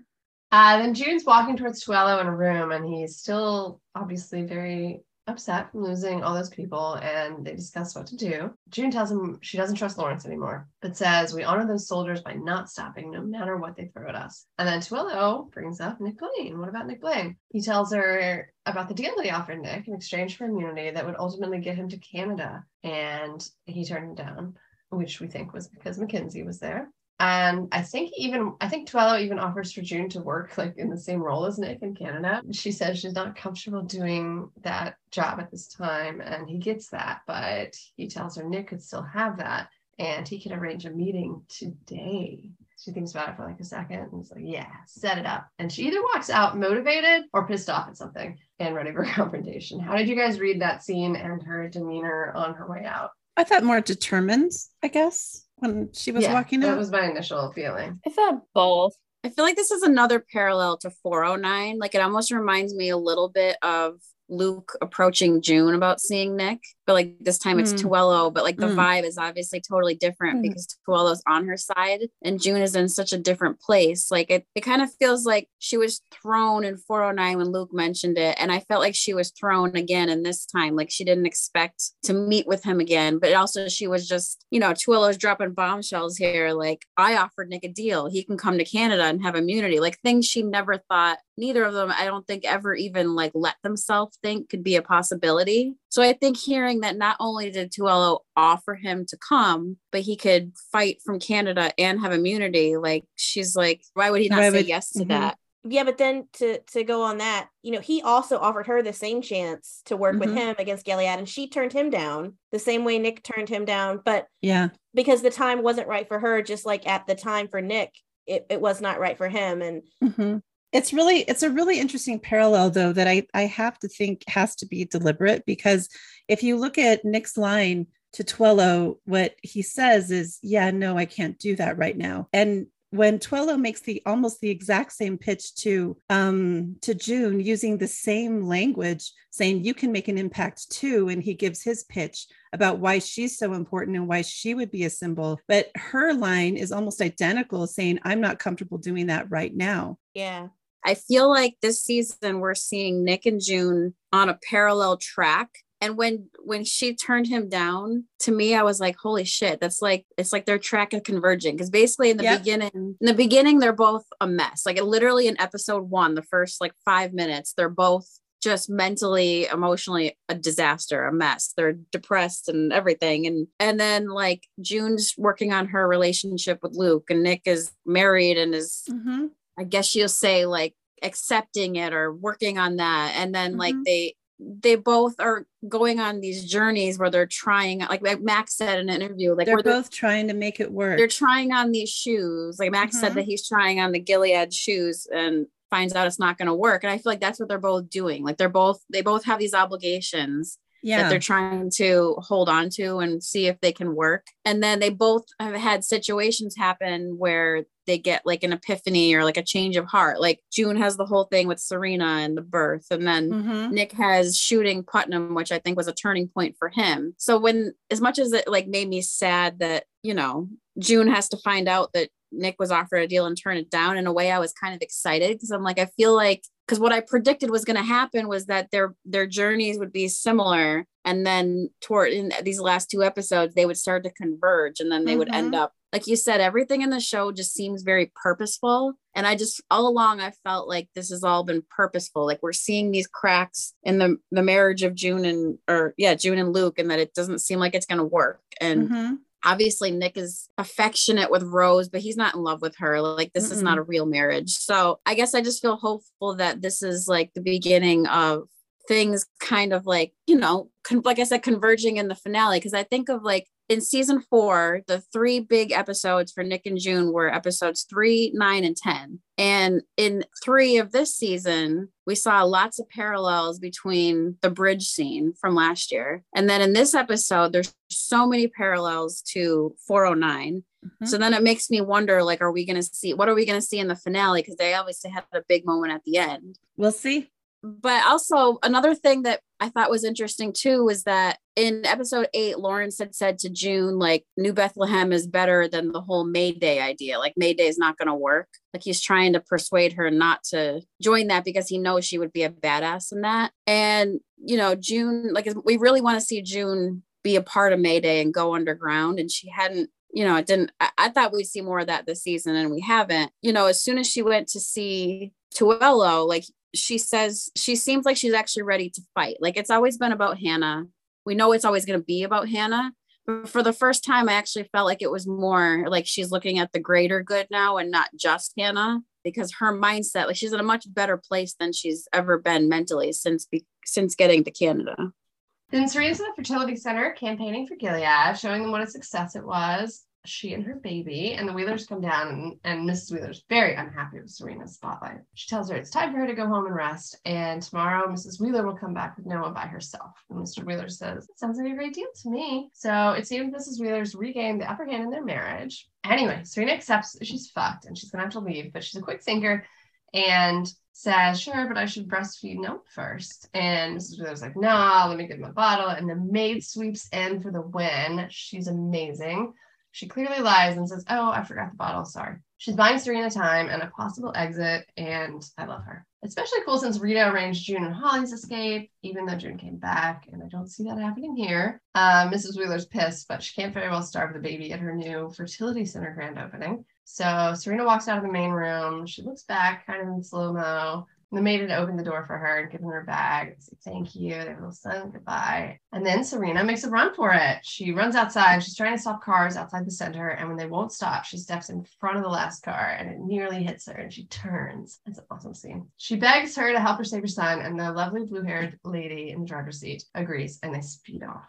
Uh, then June's walking towards Tuello in a room, and he's still obviously very upset from losing all those people and they discuss what to do. June tells him she doesn't trust Lawrence anymore, but says, We honor those soldiers by not stopping no matter what they throw at us. And then Tuello brings up Nick Blaine. What about Nick Blaine? He tells her about the deal that he offered Nick in exchange for immunity that would ultimately get him to Canada. And he turned him down, which we think was because Mackenzie was there. And I think even I think Tuello even offers for June to work like in the same role as Nick in Canada. She says she's not comfortable doing that job at this time, and he gets that, but he tells her Nick could still have that, and he can arrange a meeting today. She thinks about it for like a second and is like, yeah, set it up. And she either walks out motivated or pissed off at something and ready for *laughs* confrontation. How did you guys read that scene and her demeanor on her way out? I thought more determined, I guess, when she was yeah, walking out. That was my initial feeling. I thought both. I feel like this is another parallel to 409. Like it almost reminds me a little bit of Luke approaching June about seeing Nick, but like this time it's mm. Tuello, but like the mm. vibe is obviously totally different mm. because Tuello's on her side and June is in such a different place. Like it, it kind of feels like she was thrown in 409 when Luke mentioned it. And I felt like she was thrown again in this time. Like she didn't expect to meet with him again, but also she was just, you know, Tuello's dropping bombshells here. Like I offered Nick a deal. He can come to Canada and have immunity, like things she never thought neither of them, I don't think ever even like let themselves think could be a possibility. So I think hearing that not only did Tuello offer him to come, but he could fight from Canada and have immunity, like she's like, why would he not why say would, yes to mm-hmm. that? Yeah, but then to to go on that, you know, he also offered her the same chance to work mm-hmm. with him against Gilead, and she turned him down the same way Nick turned him down. But yeah, because the time wasn't right for her, just like at the time for Nick, it, it was not right for him. And mm-hmm it's really it's a really interesting parallel though that I I have to think has to be deliberate because if you look at Nick's line to Tuello what he says is, "Yeah, no, I can't do that right now." And when Tuello makes the almost the exact same pitch to um, to June using the same language, saying you can make an impact too, and he gives his pitch about why she's so important and why she would be a symbol. But her line is almost identical, saying, "I'm not comfortable doing that right now." Yeah. I feel like this season we're seeing Nick and June on a parallel track. And when when she turned him down, to me, I was like, "Holy shit!" That's like it's like their track is converging. Because basically, in the yep. beginning, in the beginning, they're both a mess. Like literally in episode one, the first like five minutes, they're both just mentally emotionally a disaster a mess they're depressed and everything and and then like june's working on her relationship with luke and nick is married and is mm-hmm. I guess you'll say like accepting it or working on that. And then mm-hmm. like they they both are going on these journeys where they're trying like, like Max said in an interview like they're both they're, trying to make it work. They're trying on these shoes. Like Max mm-hmm. said that he's trying on the Gilead shoes and finds out it's not going to work and I feel like that's what they're both doing. Like they're both they both have these obligations yeah. that they're trying to hold on to and see if they can work. And then they both have had situations happen where they get like an epiphany or like a change of heart. Like June has the whole thing with Serena and the birth, and then mm-hmm. Nick has shooting Putnam, which I think was a turning point for him. So when as much as it like made me sad that, you know, June has to find out that Nick was offered a deal and turn it down. In a way, I was kind of excited because I'm like, I feel like because what I predicted was going to happen was that their their journeys would be similar, and then toward in these last two episodes, they would start to converge, and then they mm-hmm. would end mm-hmm. up like you said. Everything in the show just seems very purposeful, and I just all along I felt like this has all been purposeful. Like we're seeing these cracks in the the marriage of June and or yeah June and Luke, and that it doesn't seem like it's going to work, and. Mm-hmm obviously Nick is affectionate with Rose, but he's not in love with her. Like this mm is not a real marriage. So I guess I just feel hopeful that this is like the beginning of things kind of like, you know, con- like I said, converging in the finale. Cause I think of like in season four, the three big episodes for Nick and June were episodes three, nine, and 10. And in three of this season, we saw lots of parallels between the bridge scene from last year. And then in this episode, there's so many parallels to 409. Mm-hmm. So then it makes me wonder like, are we going to see what are we going to see in the finale? Because they obviously had a big moment at the end. We'll see but also another thing that I thought was interesting too was that in episode eight, Lawrence had said to June, like, New Bethlehem is better than the whole Mayday idea. Like, Mayday is not going to work. Like, he's trying to persuade her not to join that because he knows she would be a badass in that. And, you know, June, like, we really want to see June be a part of Mayday and go underground. And she hadn't you know, it didn't, I, I, thought we'd see more of that this season and we haven't. You know, as soon as she went to see Tuello, like she says she seems like she's actually ready to fight. Like it's always been about Hannah. We know it's always going to be about Hannah, But for the first time, I actually felt like it was more like she's looking at the greater good now and not just Hannah because her mindset, like she's in a much better place than she's ever been mentally since be, since getting to Canada. Then Serena's in the fertility center campaigning for Gilead, showing them what a success it was she and her baby, and the Wheelers come down, and, and Mrs. Wheeler's very unhappy with Serena's spotlight. She tells her it's time for her to go home and rest, and tomorrow Mrs. Wheeler will come back with Noah by herself. And Mr. Wheeler says, Sounds like a great deal to me. So it seems Mrs. Wheeler's regained the upper hand in their marriage. Anyway, Serena accepts she's fucked and she's gonna have to leave, but she's a quick thinker and says, Sure, but I should breastfeed Noah first. And Mrs. Wheeler's like, No, let me give him a bottle. And the maid sweeps in for the win. She's amazing. She clearly lies and says, Oh, I forgot the bottle. Sorry. She's buying Serena time and a possible exit, and I love her. Especially cool since Rita arranged June and Holly's escape, even though June came back, and I don't see that happening here. Uh, Mrs. Wheeler's pissed, but she can't very well starve the baby at her new fertility center grand opening. So Serena walks out of the main room. She looks back kind of in slow mo, the maid had opened the door for her and given her bag. Say, Thank you. They little son goodbye. And then Serena makes a run for it. She runs outside. She's trying to stop cars outside the center. And when they won't stop, she steps in front of the last car and it nearly hits her and she turns. It's an awesome scene. She begs her to help her save her son. And the lovely blue haired lady in the driver's seat agrees and they speed off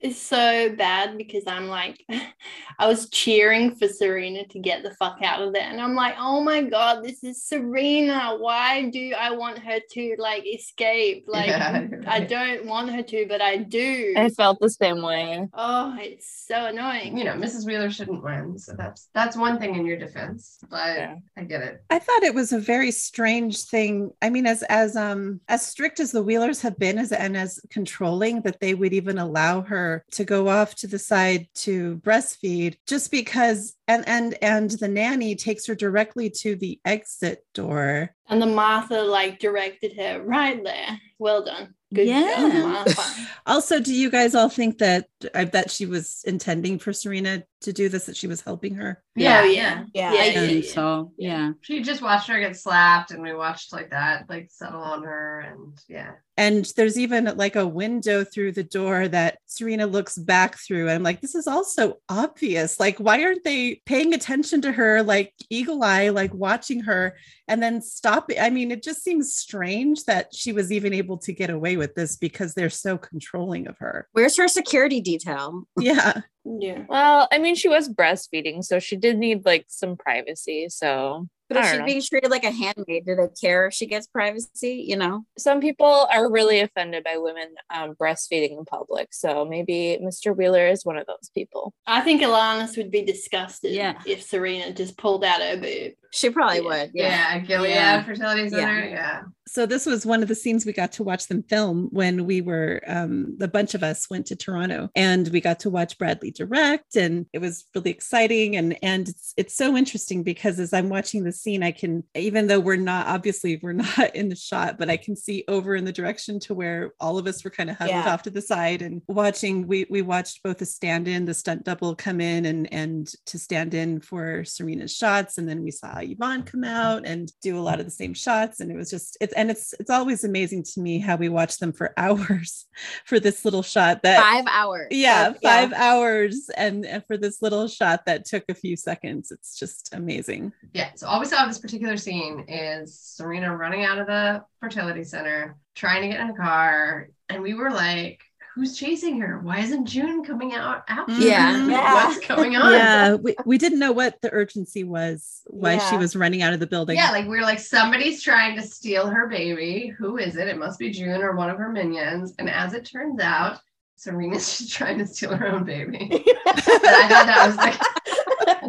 is so bad because I'm like, *laughs* I was cheering for Serena to get the fuck out of there. And I'm like, oh my God, this is Serena. Why do I want her to like escape? *laughs* Like, yeah, I don't want her to, but I do. I felt the same way. Oh, it's so annoying. You know, Mrs. Wheeler shouldn't win. So that's that's one thing in your defense. But yeah. I get it. I thought it was a very strange thing. I mean, as as um as strict as the Wheelers have been as and as controlling that they would even allow her to go off to the side to breastfeed just because and and and the nanny takes her directly to the exit door and the martha like directed her right there well done Good yeah. *laughs* also, do you guys all think that I bet she was intending for Serena to do this, that she was helping her? Yeah, oh, yeah, yeah. yeah I think yeah. so. Yeah. She just watched her get slapped, and we watched like that, like settle on her, and yeah. And there's even like a window through the door that Serena looks back through. And I'm like, this is also obvious. Like, why aren't they paying attention to her, like eagle eye, like watching her and then stop? I mean, it just seems strange that she was even able to get away with this because they're so controlling of her. Where's her security detail? *laughs* *laughs* Yeah. Yeah. Well, I mean, she was breastfeeding, so she did need like some privacy. So but if she's being treated like a handmaid, do they care if she gets privacy? You know, some people are really offended by women um, breastfeeding in public. So maybe Mr. Wheeler is one of those people. I think Alanis would be disgusted yeah. if Serena just pulled out her boob. She probably yeah. would. Yeah, yeah Gilead yeah. Fertility Center. Yeah. yeah. So this was one of the scenes we got to watch them film when we were um, the bunch of us went to Toronto and we got to watch Bradley direct and it was really exciting and and it's it's so interesting because as I'm watching the scene I can even though we're not obviously we're *laughs* not in the shot but I can see over in the direction to where all of us were kind of huddled yeah. off to the side and watching we we watched both the stand in the stunt double come in and and to stand in for Serena's shots. And then we saw Yvonne come out and do a lot of the same shots. And it was just it's and it's it's always amazing to me how we watch them for *laughs* hours for this little shot that five hours. Yeah five yeah. hours and, and for this little shot that took a few seconds. It's just amazing. Yeah so all we saw of this particular scene is serena running out of the fertility center trying to get in a car and we were like who's chasing her? Why isn't June coming out after? Yeah. yeah. What's going *laughs* on? Yeah. We, we didn't know what the urgency was, why yeah. she was running out of the building. Yeah. Like we are like, somebody's trying to steal her baby. Who is it? It must be June or one of her minions. And as it turns out, Serena's *laughs* just trying to steal her own baby. *laughs* I thought that was like a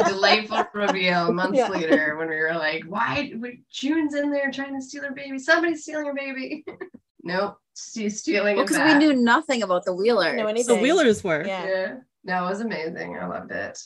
delightful *laughs* reveal months yeah. later when we were like, why June's in there trying to steal her baby? Somebody's stealing her baby. *laughs* nope She's stealing. Well, because we knew nothing about the Wheelers. No, the Wheelers were. Yeah. yeah. No, it was amazing. I loved it.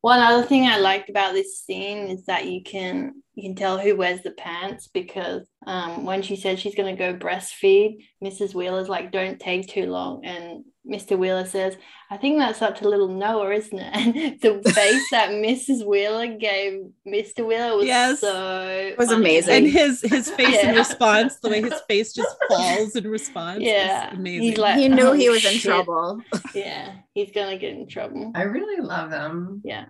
One other thing I liked about this scene is that you can you can tell who wears the pants because um, when she said she's going to go breastfeed, Mrs. Wheeler's like, don't take too long. And Mr. Wheeler says, I think that's up to little Noah, isn't it? *laughs* And the face that Mrs. Wheeler gave Mr. Wheeler was yes. so it was funny. amazing. And his his face yeah. in response, the way his *laughs* face just falls in response. Yeah. amazing. Like, he knew oh, he was shit. in trouble. *laughs* yeah, he's gonna get in trouble. I really love them. Yeah.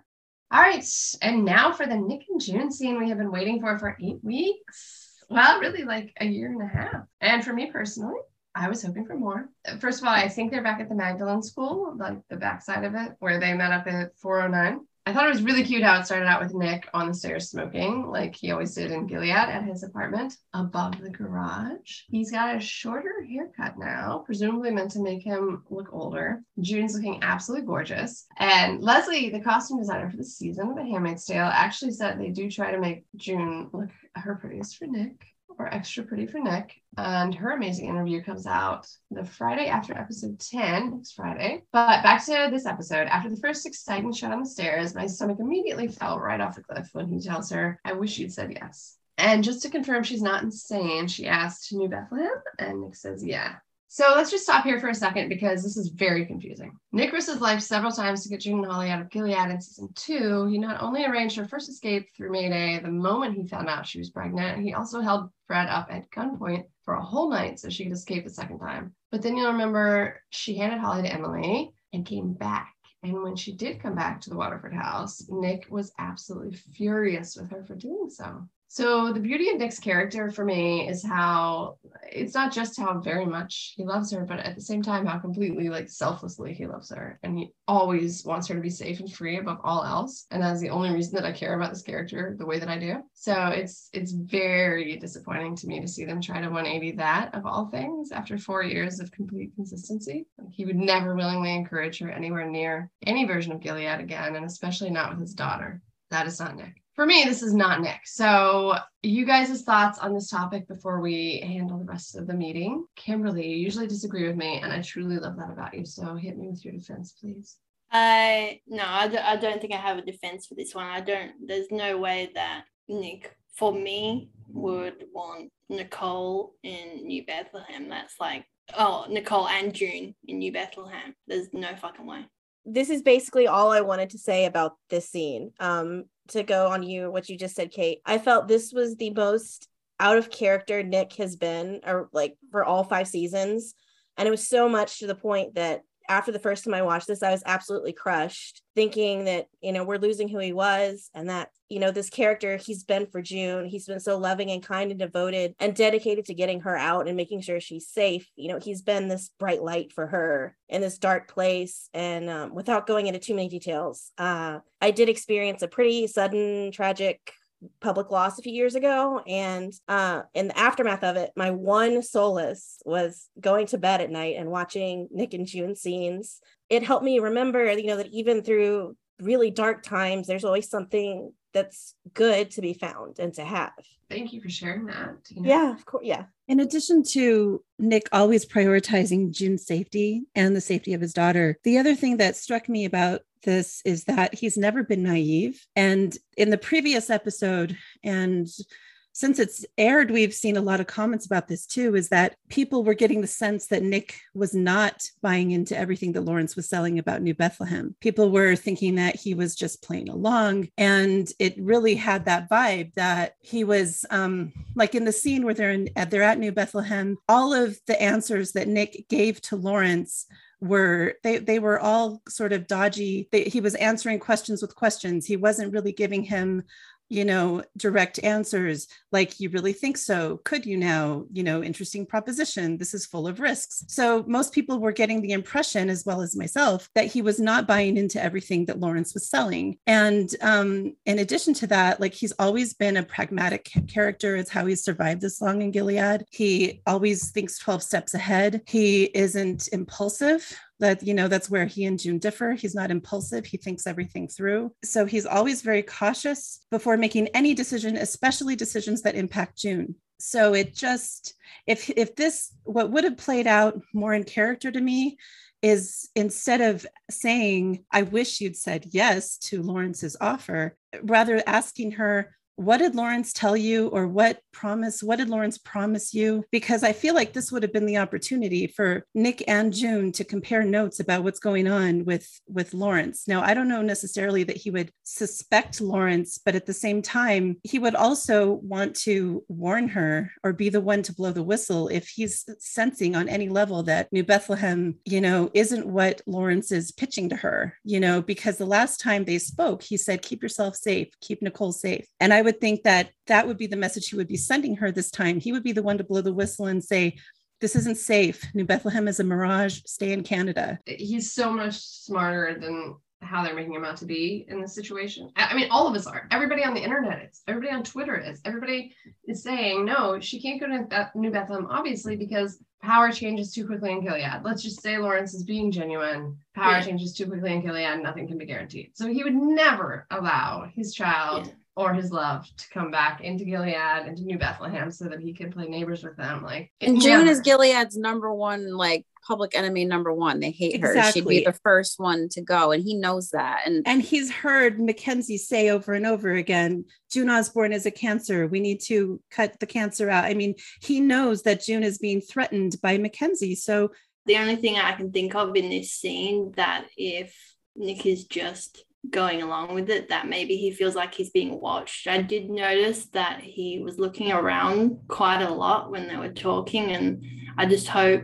All right. And now for the Nick and June scene we have been waiting for for eight weeks. Well, really like a year and a half. And for me personally, I was hoping for more. First of all, I think they're back at the Magdalene School, like the backside of it, where they met up at 409. I thought it was really cute how it started out with Nick on the stairs smoking, like he always did in Gilead at his apartment above the garage. He's got a shorter haircut now, presumably meant to make him look older. June's looking absolutely gorgeous. And Leslie, the costume designer for the season of The Handmaid's Tale, actually said they do try to make June look her prettiest for Nick or extra pretty for Nick. And her amazing interview comes out the Friday after episode 10, next Friday. But back to this episode. After the first exciting shot on the stairs, my stomach immediately fell right off the cliff when he tells her, I wish you'd said yes. And just to confirm she's not insane, she asked New Bethlehem, and Nick says, yeah. So let's just stop here for a second because this is very confusing. Nick risked his life several times to get June and Holly out of Gilead in season two. He not only arranged her first escape through Mayday the moment he found out she was pregnant, he also held Fred up at gunpoint for a whole night so she could escape a second time. But then you'll remember she handed Holly to Emily and came back. And when she did come back to the Waterford house, Nick was absolutely furious with her for doing so. So the beauty of Nick's character for me is how it's not just how very much he loves her, but at the same time how completely like selflessly he loves her, and he always wants her to be safe and free above all else. And that's the only reason that I care about this character the way that I do. So it's it's very disappointing to me to see them try to 180 that of all things after four years of complete consistency. He would never willingly encourage her anywhere near any version of Gilead again, and especially not with his daughter. That is not Nick for me, this is not Nick. So, you guys' thoughts on this topic before we handle the rest of the meeting. Kimberly, you usually disagree with me, and I truly love that about you. So, hit me with your defense, please. I no, I don't, I don't think I have a defense for this one. I don't. There's no way that Nick, for me, would want Nicole in New Bethlehem. That's like oh Nicole and June in New Bethlehem. There's no fucking way this is basically all I wanted to say about this scene. Um, to go on you, what you just said, Kate. I felt this was the most out of character Nick has been, or like for all five seasons. And it was so much to the point that after the first time I watched this, I was absolutely crushed, thinking that, you know, we're losing who he was and that, you know, this character he's been for June, he's been so loving and kind and devoted and dedicated to getting her out and making sure she's safe. You know, he's been this bright light for her in this dark place. And um, without going into too many details, uh, I did experience a pretty sudden, tragic public loss a few years ago and uh in the aftermath of it my one solace was going to bed at night and watching nick and june scenes. It helped me remember you know that even through really dark times there's always something that's good to be found and to have. Thank you for sharing that yeah of course yeah. In addition to Nick always prioritizing June's safety and the safety of his daughter, the other thing that struck me about this is that he's never been naive. And in the previous episode, and since it's aired, we've seen a lot of comments about this too, is that people were getting the sense that Nick was not buying into everything that Lawrence was selling about New Bethlehem. People were thinking that he was just playing along. And it really had that vibe that he was um, like in the scene where they're in, they're at New Bethlehem, all of the answers that Nick gave to Lawrence were they they were all sort of dodgy. They, he was answering questions with questions. He wasn't really giving him you know direct answers like you really think so? Could you now? You know interesting proposition this is full of risks. So most people were getting the impression as well as myself that he was not buying into everything that lawrence was selling. And um, in addition to that like he's always been a pragmatic character. It's how he's survived this long in gilead. He always thinks 12 steps ahead. He isn't impulsive that you know that's where he and june differ. He's not impulsive. He thinks everything through. So he's always very cautious before making any decision especially decisions that impact june. So it just if if this what would have played out more in character to me is instead of saying i wish you'd said yes to lawrence's offer rather asking her what did Lawrence tell you or what promise? What did Lawrence promise you? Because I feel like this would have been the opportunity for Nick and June to compare notes about what's going on with, with Lawrence. Now, I don't know necessarily that he would suspect Lawrence, but at the same time, he would also want to warn her or be the one to blow the whistle if he's sensing on any level that New Bethlehem, you know, isn't what Lawrence is pitching to her, you know, because the last time they spoke, he said, keep yourself safe, keep Nicole safe. And I would think that that would be the message he would be sending her this time. He would be the one to blow the whistle and say, this isn't safe. New Bethlehem is a mirage. Stay in Canada. He's so much smarter than how they're making him out to be in this situation. I mean, all of us are. Everybody on the internet is. Everybody on Twitter is. Everybody is saying, no, she can't go to New Bethlehem, obviously, because power changes too quickly in Gilead. Let's just say Lawrence is being genuine. Power yeah. changes too quickly in Gilead. Nothing can be guaranteed. So he would never allow his child. Yeah or his love to come back into Gilead, into New Bethlehem, so that he can play neighbors with them. Like, and June never. is Gilead's number one, like public enemy number one. They hate exactly. her. She'd be the first one to go, and he knows that. And and he's heard Mackenzie say over and over again, June Osborne is a cancer. We need to cut the cancer out. I mean, he knows that June is being threatened by Mackenzie. So the only thing I can think of in this scene that if Nick is just going along with it that maybe he feels like he's being watched. I did notice that he was looking around quite a lot when they were talking, and I just hope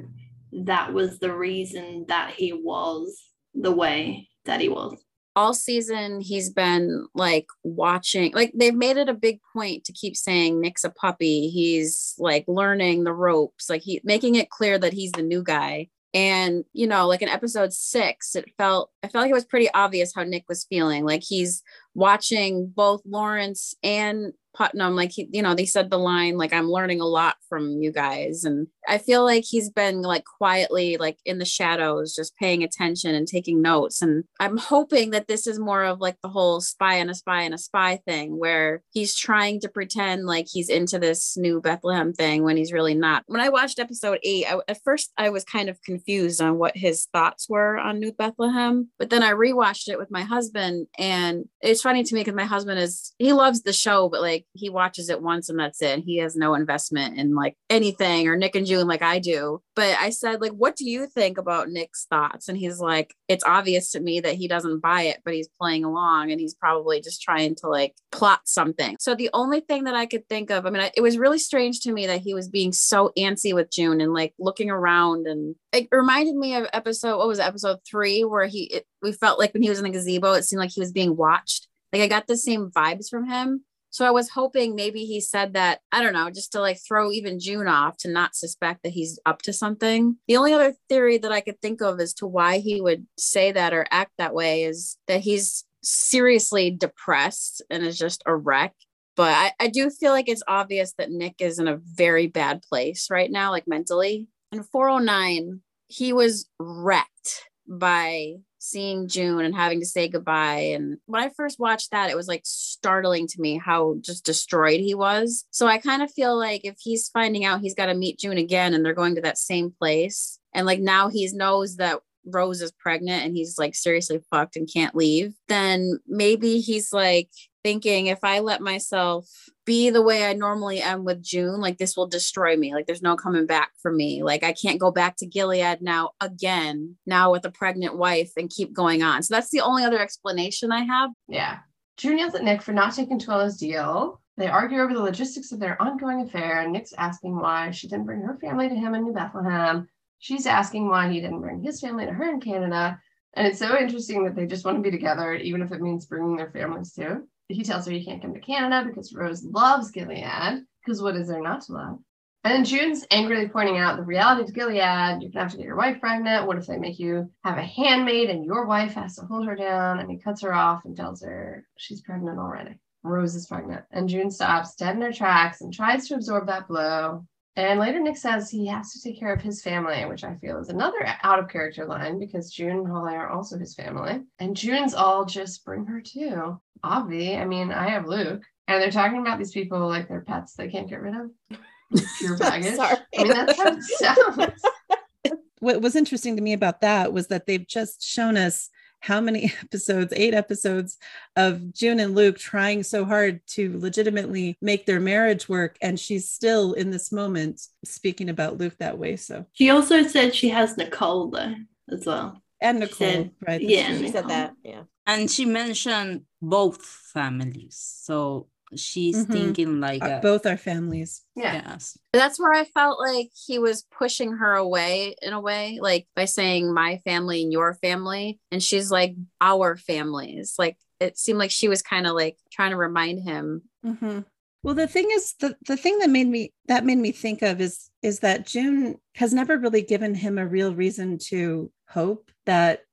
that was the reason that he was the way that he was. All season, he's been like watching, like they've made it a big point to keep saying Nick's a puppy. He's like learning the ropes, like he making it clear that he's the new guy and you know like in episode six it felt i felt like it was pretty obvious how nick was feeling. Like he's watching both lawrence and Putnam, like he, you know, they said the line like I'm learning a lot from you guys, and I feel like he's been like quietly like in the shadows, just paying attention and taking notes. And I'm hoping that this is more of like the whole spy and a spy and a spy thing, where he's trying to pretend like he's into this new Bethlehem thing when he's really not. When I watched episode eight, I, at first I was kind of confused on what his thoughts were on New Bethlehem, but then I rewatched it with my husband, and it's funny to me because my husband is he loves the show, but like like he watches it once and that's it. He has no investment in like anything or Nick and June like I do. But I said, like, what do you think about Nick's thoughts? And he's like, it's obvious to me that he doesn't buy it, but he's playing along and he's probably just trying to like plot something. So the only thing that I could think of, I mean, it was really strange to me that he was being so antsy with June and like looking around and it reminded me of episode, what was it, episode three, where he, it, we felt like when he was in the gazebo, it seemed like he was being watched. Like I got the same vibes from him. So I was hoping maybe he said that, I don't know, just to like throw even June off to not suspect that he's up to something. The only other theory that I could think of as to why he would say that or act that way is that he's seriously depressed and is just a wreck. But I, I do feel like it's obvious that Nick is in a very bad place right now, like mentally. In 409, he was wrecked by seeing June and having to say goodbye. And when I first watched that, it was like startling to me how just destroyed he was. So I kind of feel like if he's finding out he's got to meet June again and they're going to that same place, and like now he knows that Rose is pregnant and he's like seriously fucked and can't leave, then maybe he's like thinking if I let myself be the way I normally am with June, like this will destroy me. Like there's no coming back for me. Like I can't go back to Gilead now again, now with a pregnant wife and keep going on. So that's the only other explanation I have. Yeah. June yells at Nick for not taking Tuello's deal. They argue over the logistics of their ongoing affair. Nick's asking why she didn't bring her family to him in New Bethlehem. She's asking why he didn't bring his family to her in Canada. And it's so interesting that they just want to be together, even if it means bringing their families too he tells her he can't come to Canada because Rose loves Gilead. Because what is there not to love? And then June's angrily pointing out the reality of Gilead. You're gonna have to get your wife pregnant. What if they make you have a handmaid and your wife has to hold her down? And he cuts her off and tells her she's pregnant already. Rose is pregnant. And June stops dead in her tracks and tries to absorb that blow. And later, Nick says he has to take care of his family, which I feel is another out of character line because June and Holly are also his family. And June's all just bring her too. Avi, I mean, I have Luke, and they're talking about these people like they're pets they can't get rid of. *laughs* Pure baggage. I mean, that's how it *laughs* sounds. what was interesting to me about that was that they've just shown us how many *laughs* episodes, eight episodes of June and Luke trying so hard to legitimately make their marriage work. And she's still in this moment speaking about Luke that way. So she also said she has Nicole though as well. And Nicole, said, right? Yeah, she said that. Yeah. And she mentioned both families. So she's mm-hmm. thinking like uh, both our families. Yeah. Yes. That's where i felt like he was pushing her away in a way like by saying my family and your family and she's like our families. Like it seemed like she was kind of like trying to remind him. Mm-hmm. well the thing is the, the thing that made me that made me think of is is that june has never really given him a real reason to hope that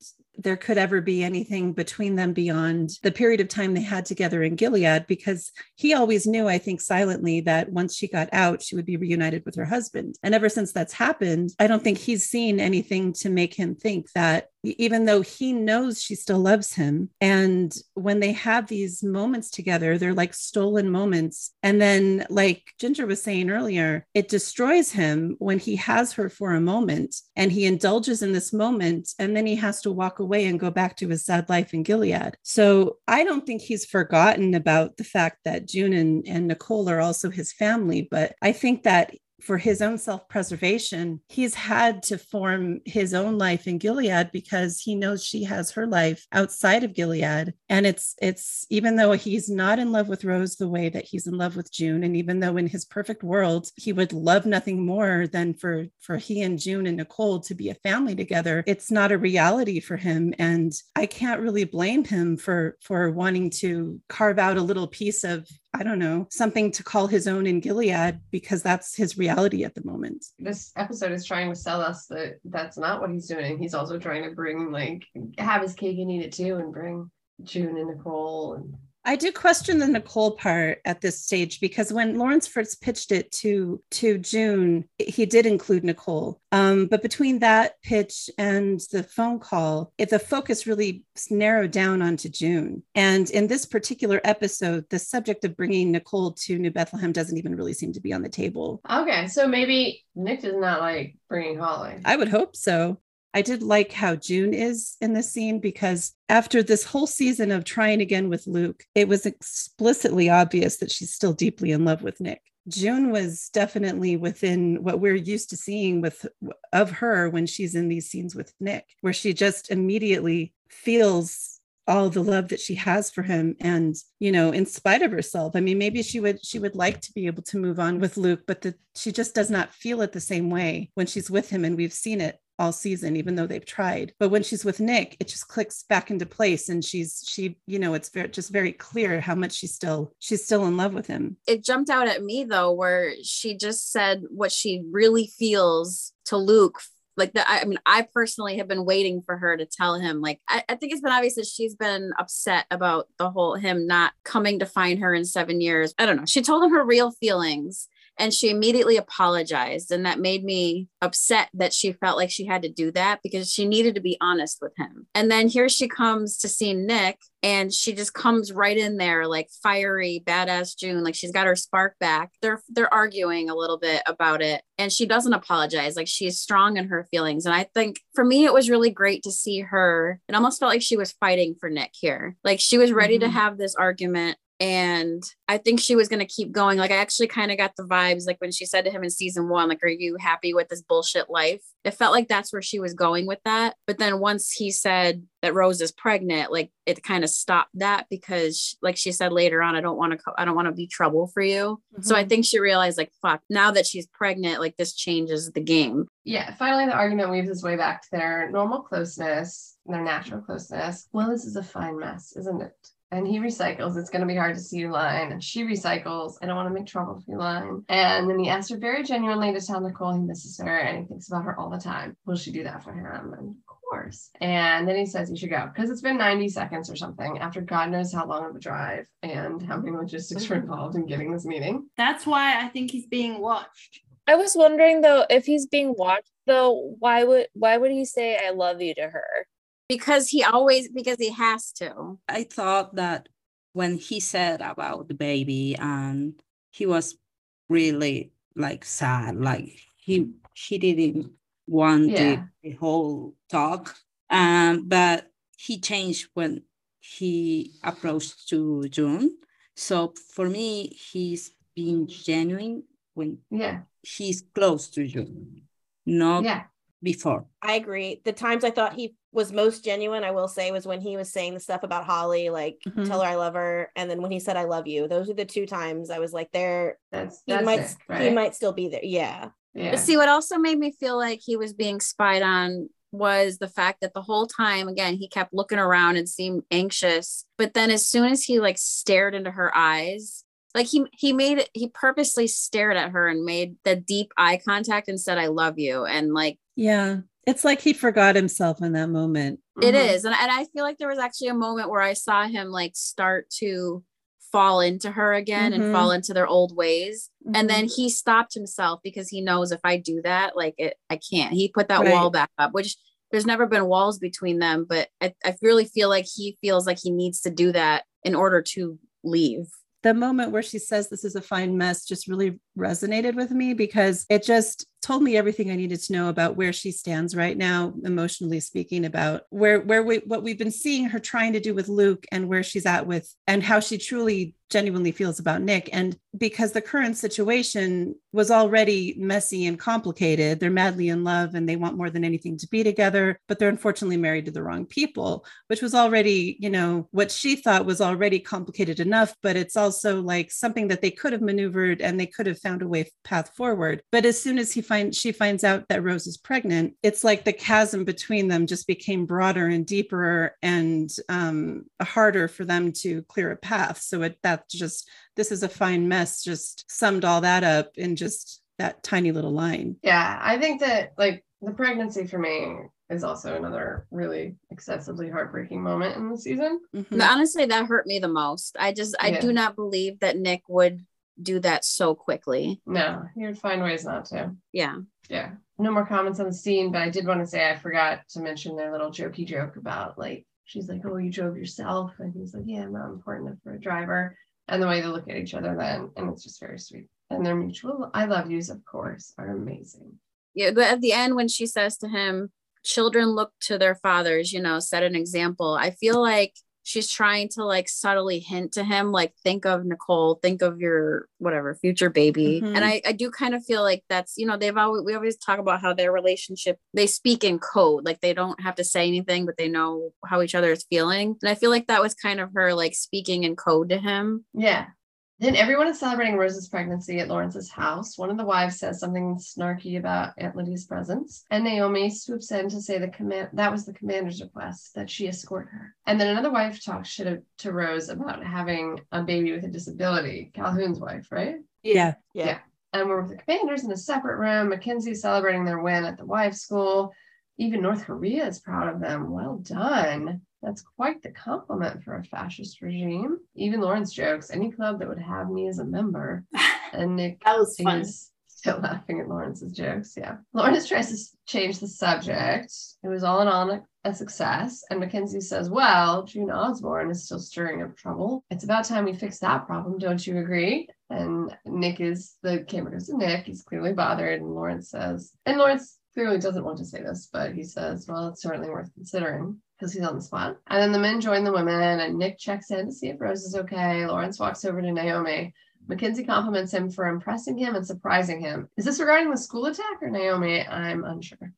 there could ever be anything between them beyond the period of time they had together in Gilead, because he always knew, I think, silently that once she got out, she would be reunited with her husband. And ever since that's happened, I don't think he's seen anything to make him think that even though he knows she still loves him. And when they have these moments together, they're like stolen moments. And then, like Ginger was saying earlier, it destroys him when he has her for a moment and he indulges in this moment. And then he has to walk away and go back to his sad life in Gilead. So I don't think he's forgotten about the fact that June and, and Nicole are also his family. But I think that for his own self preservation, he's had to form his own life in Gilead because he knows she has her life outside of Gilead. And it's, it's even though he's not in love with Rose the way that he's in love with June, and even though in his perfect world, he would love nothing more than for, for he and June and Nicole to be a family together, it's not a reality for him. And I can't really blame him for, for wanting to carve out a little piece of I don't know, something to call his own in Gilead because that's his reality at the moment. This episode is trying to sell us that that's not what he's doing. He's also trying to bring, like, have his cake and eat it too and bring June and Nicole and I do question the Nicole part at this stage because when Lawrence first pitched it to to June, he did include Nicole. Um, but between that pitch and the phone call, it, the focus really narrowed down onto June. And in this particular episode, the subject of bringing Nicole to New Bethlehem doesn't even really seem to be on the table. Okay, so maybe Nick does not like bringing Holly. I would hope so. I did like how June is in this scene because after this whole season of trying again with Luke, it was explicitly obvious that she's still deeply in love with Nick. June was definitely within what we're used to seeing with of her when she's in these scenes with Nick, where she just immediately feels all the love that she has for him and you know in spite of herself i mean maybe she would she would like to be able to move on with luke but the, she just does not feel it the same way when she's with him and we've seen it all season even though they've tried. But when she's with nick it just clicks back into place and she's she you know it's very just very clear how much she's still she's still in love with him. It jumped out at me though where she just said what she really feels to luke like that i mean i personally have been waiting for her to tell him like I, I, think it's been obvious that she's been upset about the whole him not coming to find her in seven years. I don't know. She told him her real feelings and she immediately apologized. And that made me upset that she felt like she had to do that because she needed to be honest with him. And then here she comes to see nick and she just comes right in there like fiery badass june. Like she's got her spark back. They're they're arguing a little bit about it and she doesn't apologize. Like she's strong in her feelings. And i think for me it was really great to see her. It almost felt like she was fighting for nick here. Like she was ready mm-hmm. to have this argument and I think she was going to keep going. Like, I actually kind of got the vibes, like when she said to him in season one, like, are you happy with this bullshit life? It felt like that's where she was going with that. But then once he said that Rose is pregnant, like it kind of stopped that because, like she said later on, I don't want to, co- I don't want to be trouble for you. Mm-hmm. So I mm-hmm. think she realized, like, fuck, now that she's pregnant, like this changes the game. Yeah. Finally, the argument weaves its way back to their normal closeness, their natural closeness. Well, this is a fine mess, isn't it? And he recycles. It's going to be hard to see your line. And she recycles. I don't want to make trouble for your line. And then he asks her very genuinely to tell Nicole he misses her and he thinks about her all the time. Will she do that for him? And of course. And then he says he should go because it's been 90 seconds or something after God knows how long of a drive and how many logistics were involved in getting this meeting. That's why I think he's being watched. I was wondering though, if he's being watched though, why would why would he say I love you to her? Because he always because he has to i thought that when he said about the baby and he was really like sad like he he didn't want yeah. the, the whole talk um but he changed when he approached to June. So for me, he's being genuine when yeah he's close to June, not yeah. Before. I agree. The times I thought he was most genuine, I will say, was when he was saying the stuff about Holly, like mm-hmm. tell her I love her, and then when he said I love you. Those are the two times I was like, there. That's, he might it, right? he might still be there. Yeah. Yeah. But see, what also made me feel like he was being spied on was the fact that the whole time again he kept looking around and seemed anxious but then as soon as he like stared into her eyes like he he made it he purposely stared at her and made the deep eye contact and said i love you and like yeah it's like he forgot himself in that moment It mm-hmm. is, and, and i feel like there was actually a moment where i saw him like start to fall into her again mm-hmm. and fall into their old ways. Mm-hmm. And then he stopped himself because he knows if I do that, like it, I can't. He put that right. wall back up, which there's never been walls between them, but I, I really feel like he feels like he needs to do that in order to leave the moment where she says this is a fine mess just really resonated with me because it just told me everything I needed to know about where she stands right now, emotionally speaking, about where where we what we've been seeing her trying to do with Luke and where she's at with and how she truly genuinely feels about Nick. And because the current situation was already messy and complicated, they're madly in love and they want more than anything to be together, but they're unfortunately married to the wrong people, which was already, you know, what she thought was already complicated enough, but it's also like something that they could have maneuvered and they could have found a way path forward. But as soon as he finds she finds out that Rose is pregnant, it's like the chasm between them just became broader and deeper and um, harder for them to clear a path. So it that just this is a fine mess just summed all that up in just that tiny little line. Yeah, I think that like the pregnancy for me is also another really excessively heartbreaking moment in the season. Mm-hmm. Honestly, that hurt me the most. I just I yeah. do not believe that Nick would do that so quickly. No, he would find ways not to. Yeah. Yeah. No more comments on the scene, but I did want to say I forgot to mention their little jokey joke about like she's like, Oh, you drove yourself. And he's like, Yeah, I'm not important enough for a driver. And the way they look at each other then, and it's just very sweet. And their mutual I love yous, of course, are amazing. Yeah, but at the end when she says to him, children look to their fathers, you know, set an example. I feel like she's trying to like subtly hint to him like think of nicole think of your whatever future baby. Mm-hmm. and I, I do kind of feel like that's you know they've always we always talk about how their relationship they speak in code like they don't have to say anything but they know how each other is feeling. And i feel like that was kind of her like speaking in code to him. Yeah then everyone is celebrating Rose's pregnancy at Lawrence's house. One of the wives says something snarky about Aunt Lydia's presence, and Naomi swoops in to say the command that was the commander's request that she escort her. And then another wife talks shit to Rose about having a baby with a disability. Calhoun's wife, right? Yeah. Yeah. yeah. And we're with the commanders in a separate room. Mackenzie's celebrating their win at the wives' school. Even North Korea is proud of them. Well done. That's quite the compliment for a fascist regime. Even Lawrence jokes, any club that would have me as a member. *laughs* And Nick that was fun. is still *laughs* laughing at Lawrence's jokes. Yeah. Lawrence tries to change the subject. It was all in all a success. And Mackenzie says, Well, June Osborne is still stirring up trouble. It's about time we fix that problem, don't you agree? And Nick is the camera goes to Nick. He's clearly bothered. And Lawrence says, and Lawrence clearly doesn't want to say this, but he says, Well, it's certainly worth considering because he's on the spot. And then the men join the women, and Nick checks in to see if Rose is okay. Lawrence walks over to Naomi. Mackenzie compliments him for impressing him and surprising him. Is this regarding the school attack or Naomi? I'm unsure.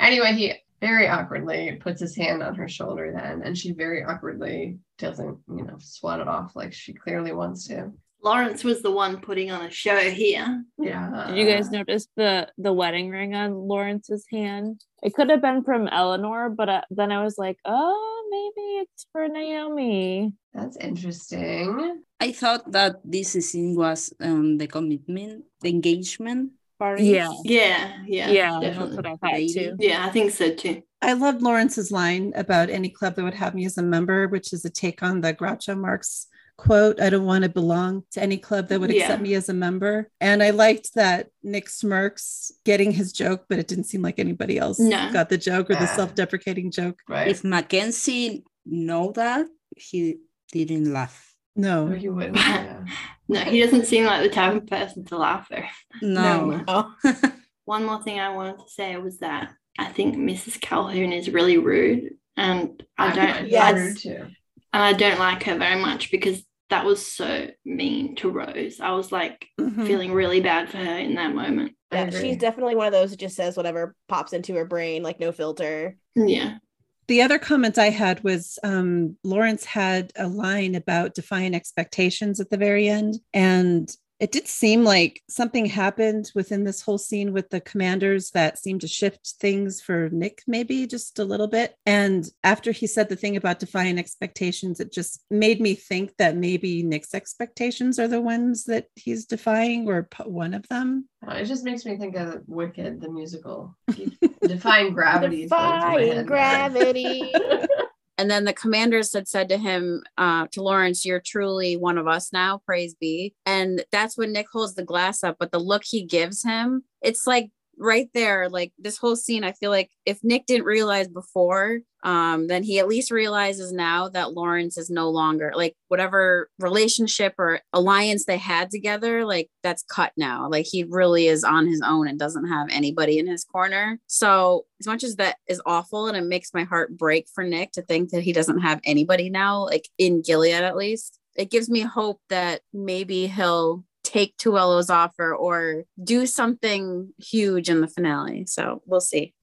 Anyway, he very awkwardly puts his hand on her shoulder then, and she very awkwardly doesn't, you know, swat it off like she clearly wants to. Lawrence was the one putting on a show here. Yeah. Did you guys notice the the wedding ring on Lawrence's hand? It could have been from Eleanor, but uh, then I was like, oh, maybe it's for Naomi. That's interesting. I thought that this scene was um, the commitment, the engagement part. Yeah. Yeah. Yeah. Yeah. That's what I thought too. Yeah, I think so too. I loved Lawrence's line about any club that would have me as a member, which is a take on the Groucho Marx quote i don't want to belong to any club that would yeah. accept me as a member and i liked that nick smirks getting his joke but it didn't seem like anybody else no. got the joke or the self-deprecating joke right if mackenzie know that he didn't laugh no he wouldn't yeah. *laughs* *laughs* no he doesn't seem like the type of person to laugh there no, no. *laughs* one more thing i wanted to say was that i think mrs calhoun is really rude and I don't. yes. I, and I don't like her very much because that was so mean to Rose. I was like mm-hmm. feeling really bad for her in that moment. Yeah, she's definitely one of those who just says whatever pops into her brain, like no filter. Yeah. The other comment I had was um, Lawrence had a line about defying expectations at the very end. And it did seem like something happened within this whole scene with the commanders that seemed to shift things for Nick, maybe just a little bit. And after he said the thing about defying expectations, it just made me think that maybe Nick's expectations are the ones that he's defying or one of them. It just makes me think of Wicked, the musical. *laughs* defying gravity. defying gravity. *laughs* And then the commanders had said to him, uh, to Lawrence, You're truly one of us now, praise be. And that's when Nick holds the glass up. But the look he gives him, it's like right there, like this whole scene, I feel like if Nick didn't realize before, um, then he at least realizes now that Lawrence is no longer like whatever relationship or alliance they had together, like that's cut now. Like he really is on his own and doesn't have anybody in his corner. So, as much as that is awful and it makes my heart break for Nick to think that he doesn't have anybody now, like in Gilead at least, it gives me hope that maybe he'll take Tuello's offer or do something huge in the finale. So we'll see.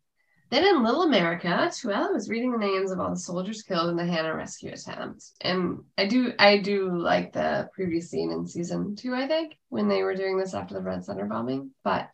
Then in Little America, Tuello was reading the names of all the soldiers killed in the Hannah rescue attempt. And I do I do like the previous scene in season two, I think, when they were doing this after the Red Center bombing. But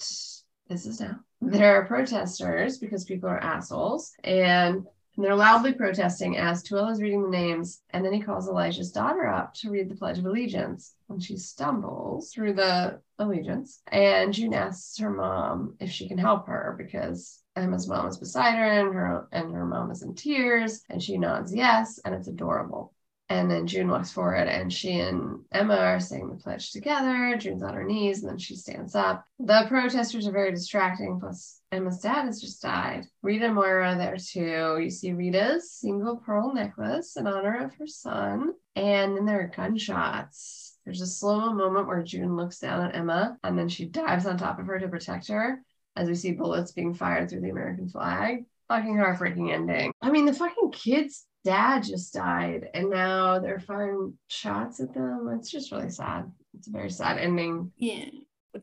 this is now. There are protesters because people are assholes. And and they're loudly protesting as Tuello is reading the names, and then he calls Elijah's daughter up to read the Pledge of Allegiance. And she stumbles through the allegiance, and June asks her mom if she can help her because Emma's mom is beside her, and her and her mom is in tears, and she nods yes, and it's adorable. And then June walks forward and she and Emma are saying the pledge together. June's on her knees and then she stands up. The protesters are very distracting. Plus, Emma's dad has just died. Rita and Moira there too. You see Rita's single pearl necklace in honor of her son. And then there are gunshots. There's a slow moment where June looks down at Emma and then she dives on top of her to protect her as we see bullets being fired through the American flag. Fucking heartbreaking ending. I mean, the fucking kids dad just died and now they're firing shots at them. It's just really sad. It's a very sad ending. Yeah.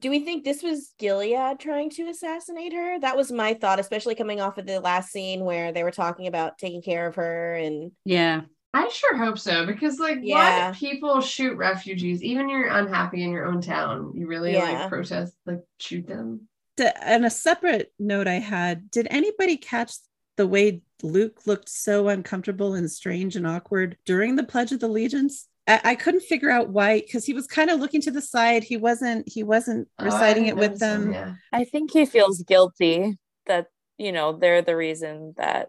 Do we think this was Gilead trying to assassinate her? That was my thought, especially coming off of the last scene where they were talking about taking care of her and yeah. I sure hope so because like yeah. why people shoot refugees even you're unhappy in your own town you really yeah. like protest like shoot them and a separate note I had did anybody catch the way Luke looked so uncomfortable and strange and awkward during the Pledge of Allegiance. I, I couldn't figure out why, because he was kind of looking to the side. He wasn't. He wasn't oh, reciting it with them. yeah. I think he feels guilty that you know they're the reason that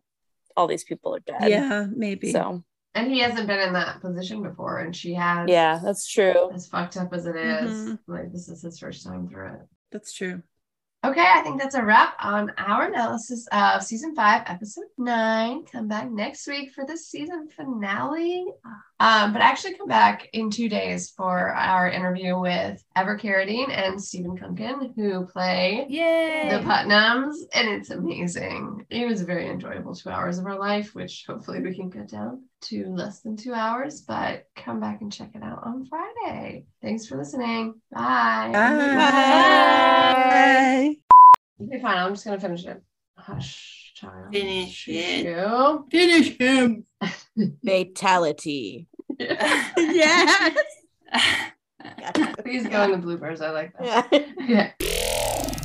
all these people are dead. Yeah, maybe. So and he hasn't been in that position before, and she has. Yeah, that's true. As fucked up as it is, mm-hmm. like this is his first time through it. That's true. Okay, I think that's a wrap on our analysis of season five, episode nine. Come back next week for the season finale. Um, but actually, come back in two days for our interview with Ever Carradine and Stephen Kunken, who play Yay! the Putnams, and it's amazing. It was a very enjoyable two hours of our life, which hopefully we can cut down to less than two hours. But come back and check it out on Friday. Thanks for listening. Bye. Bye. Bye. Okay, fine. I'm just gonna finish it. Hush, child. Finish it. You. *laughs* Finish him. Fatality. yes. Please go in the bloopers. I like that. Yeah. *laughs*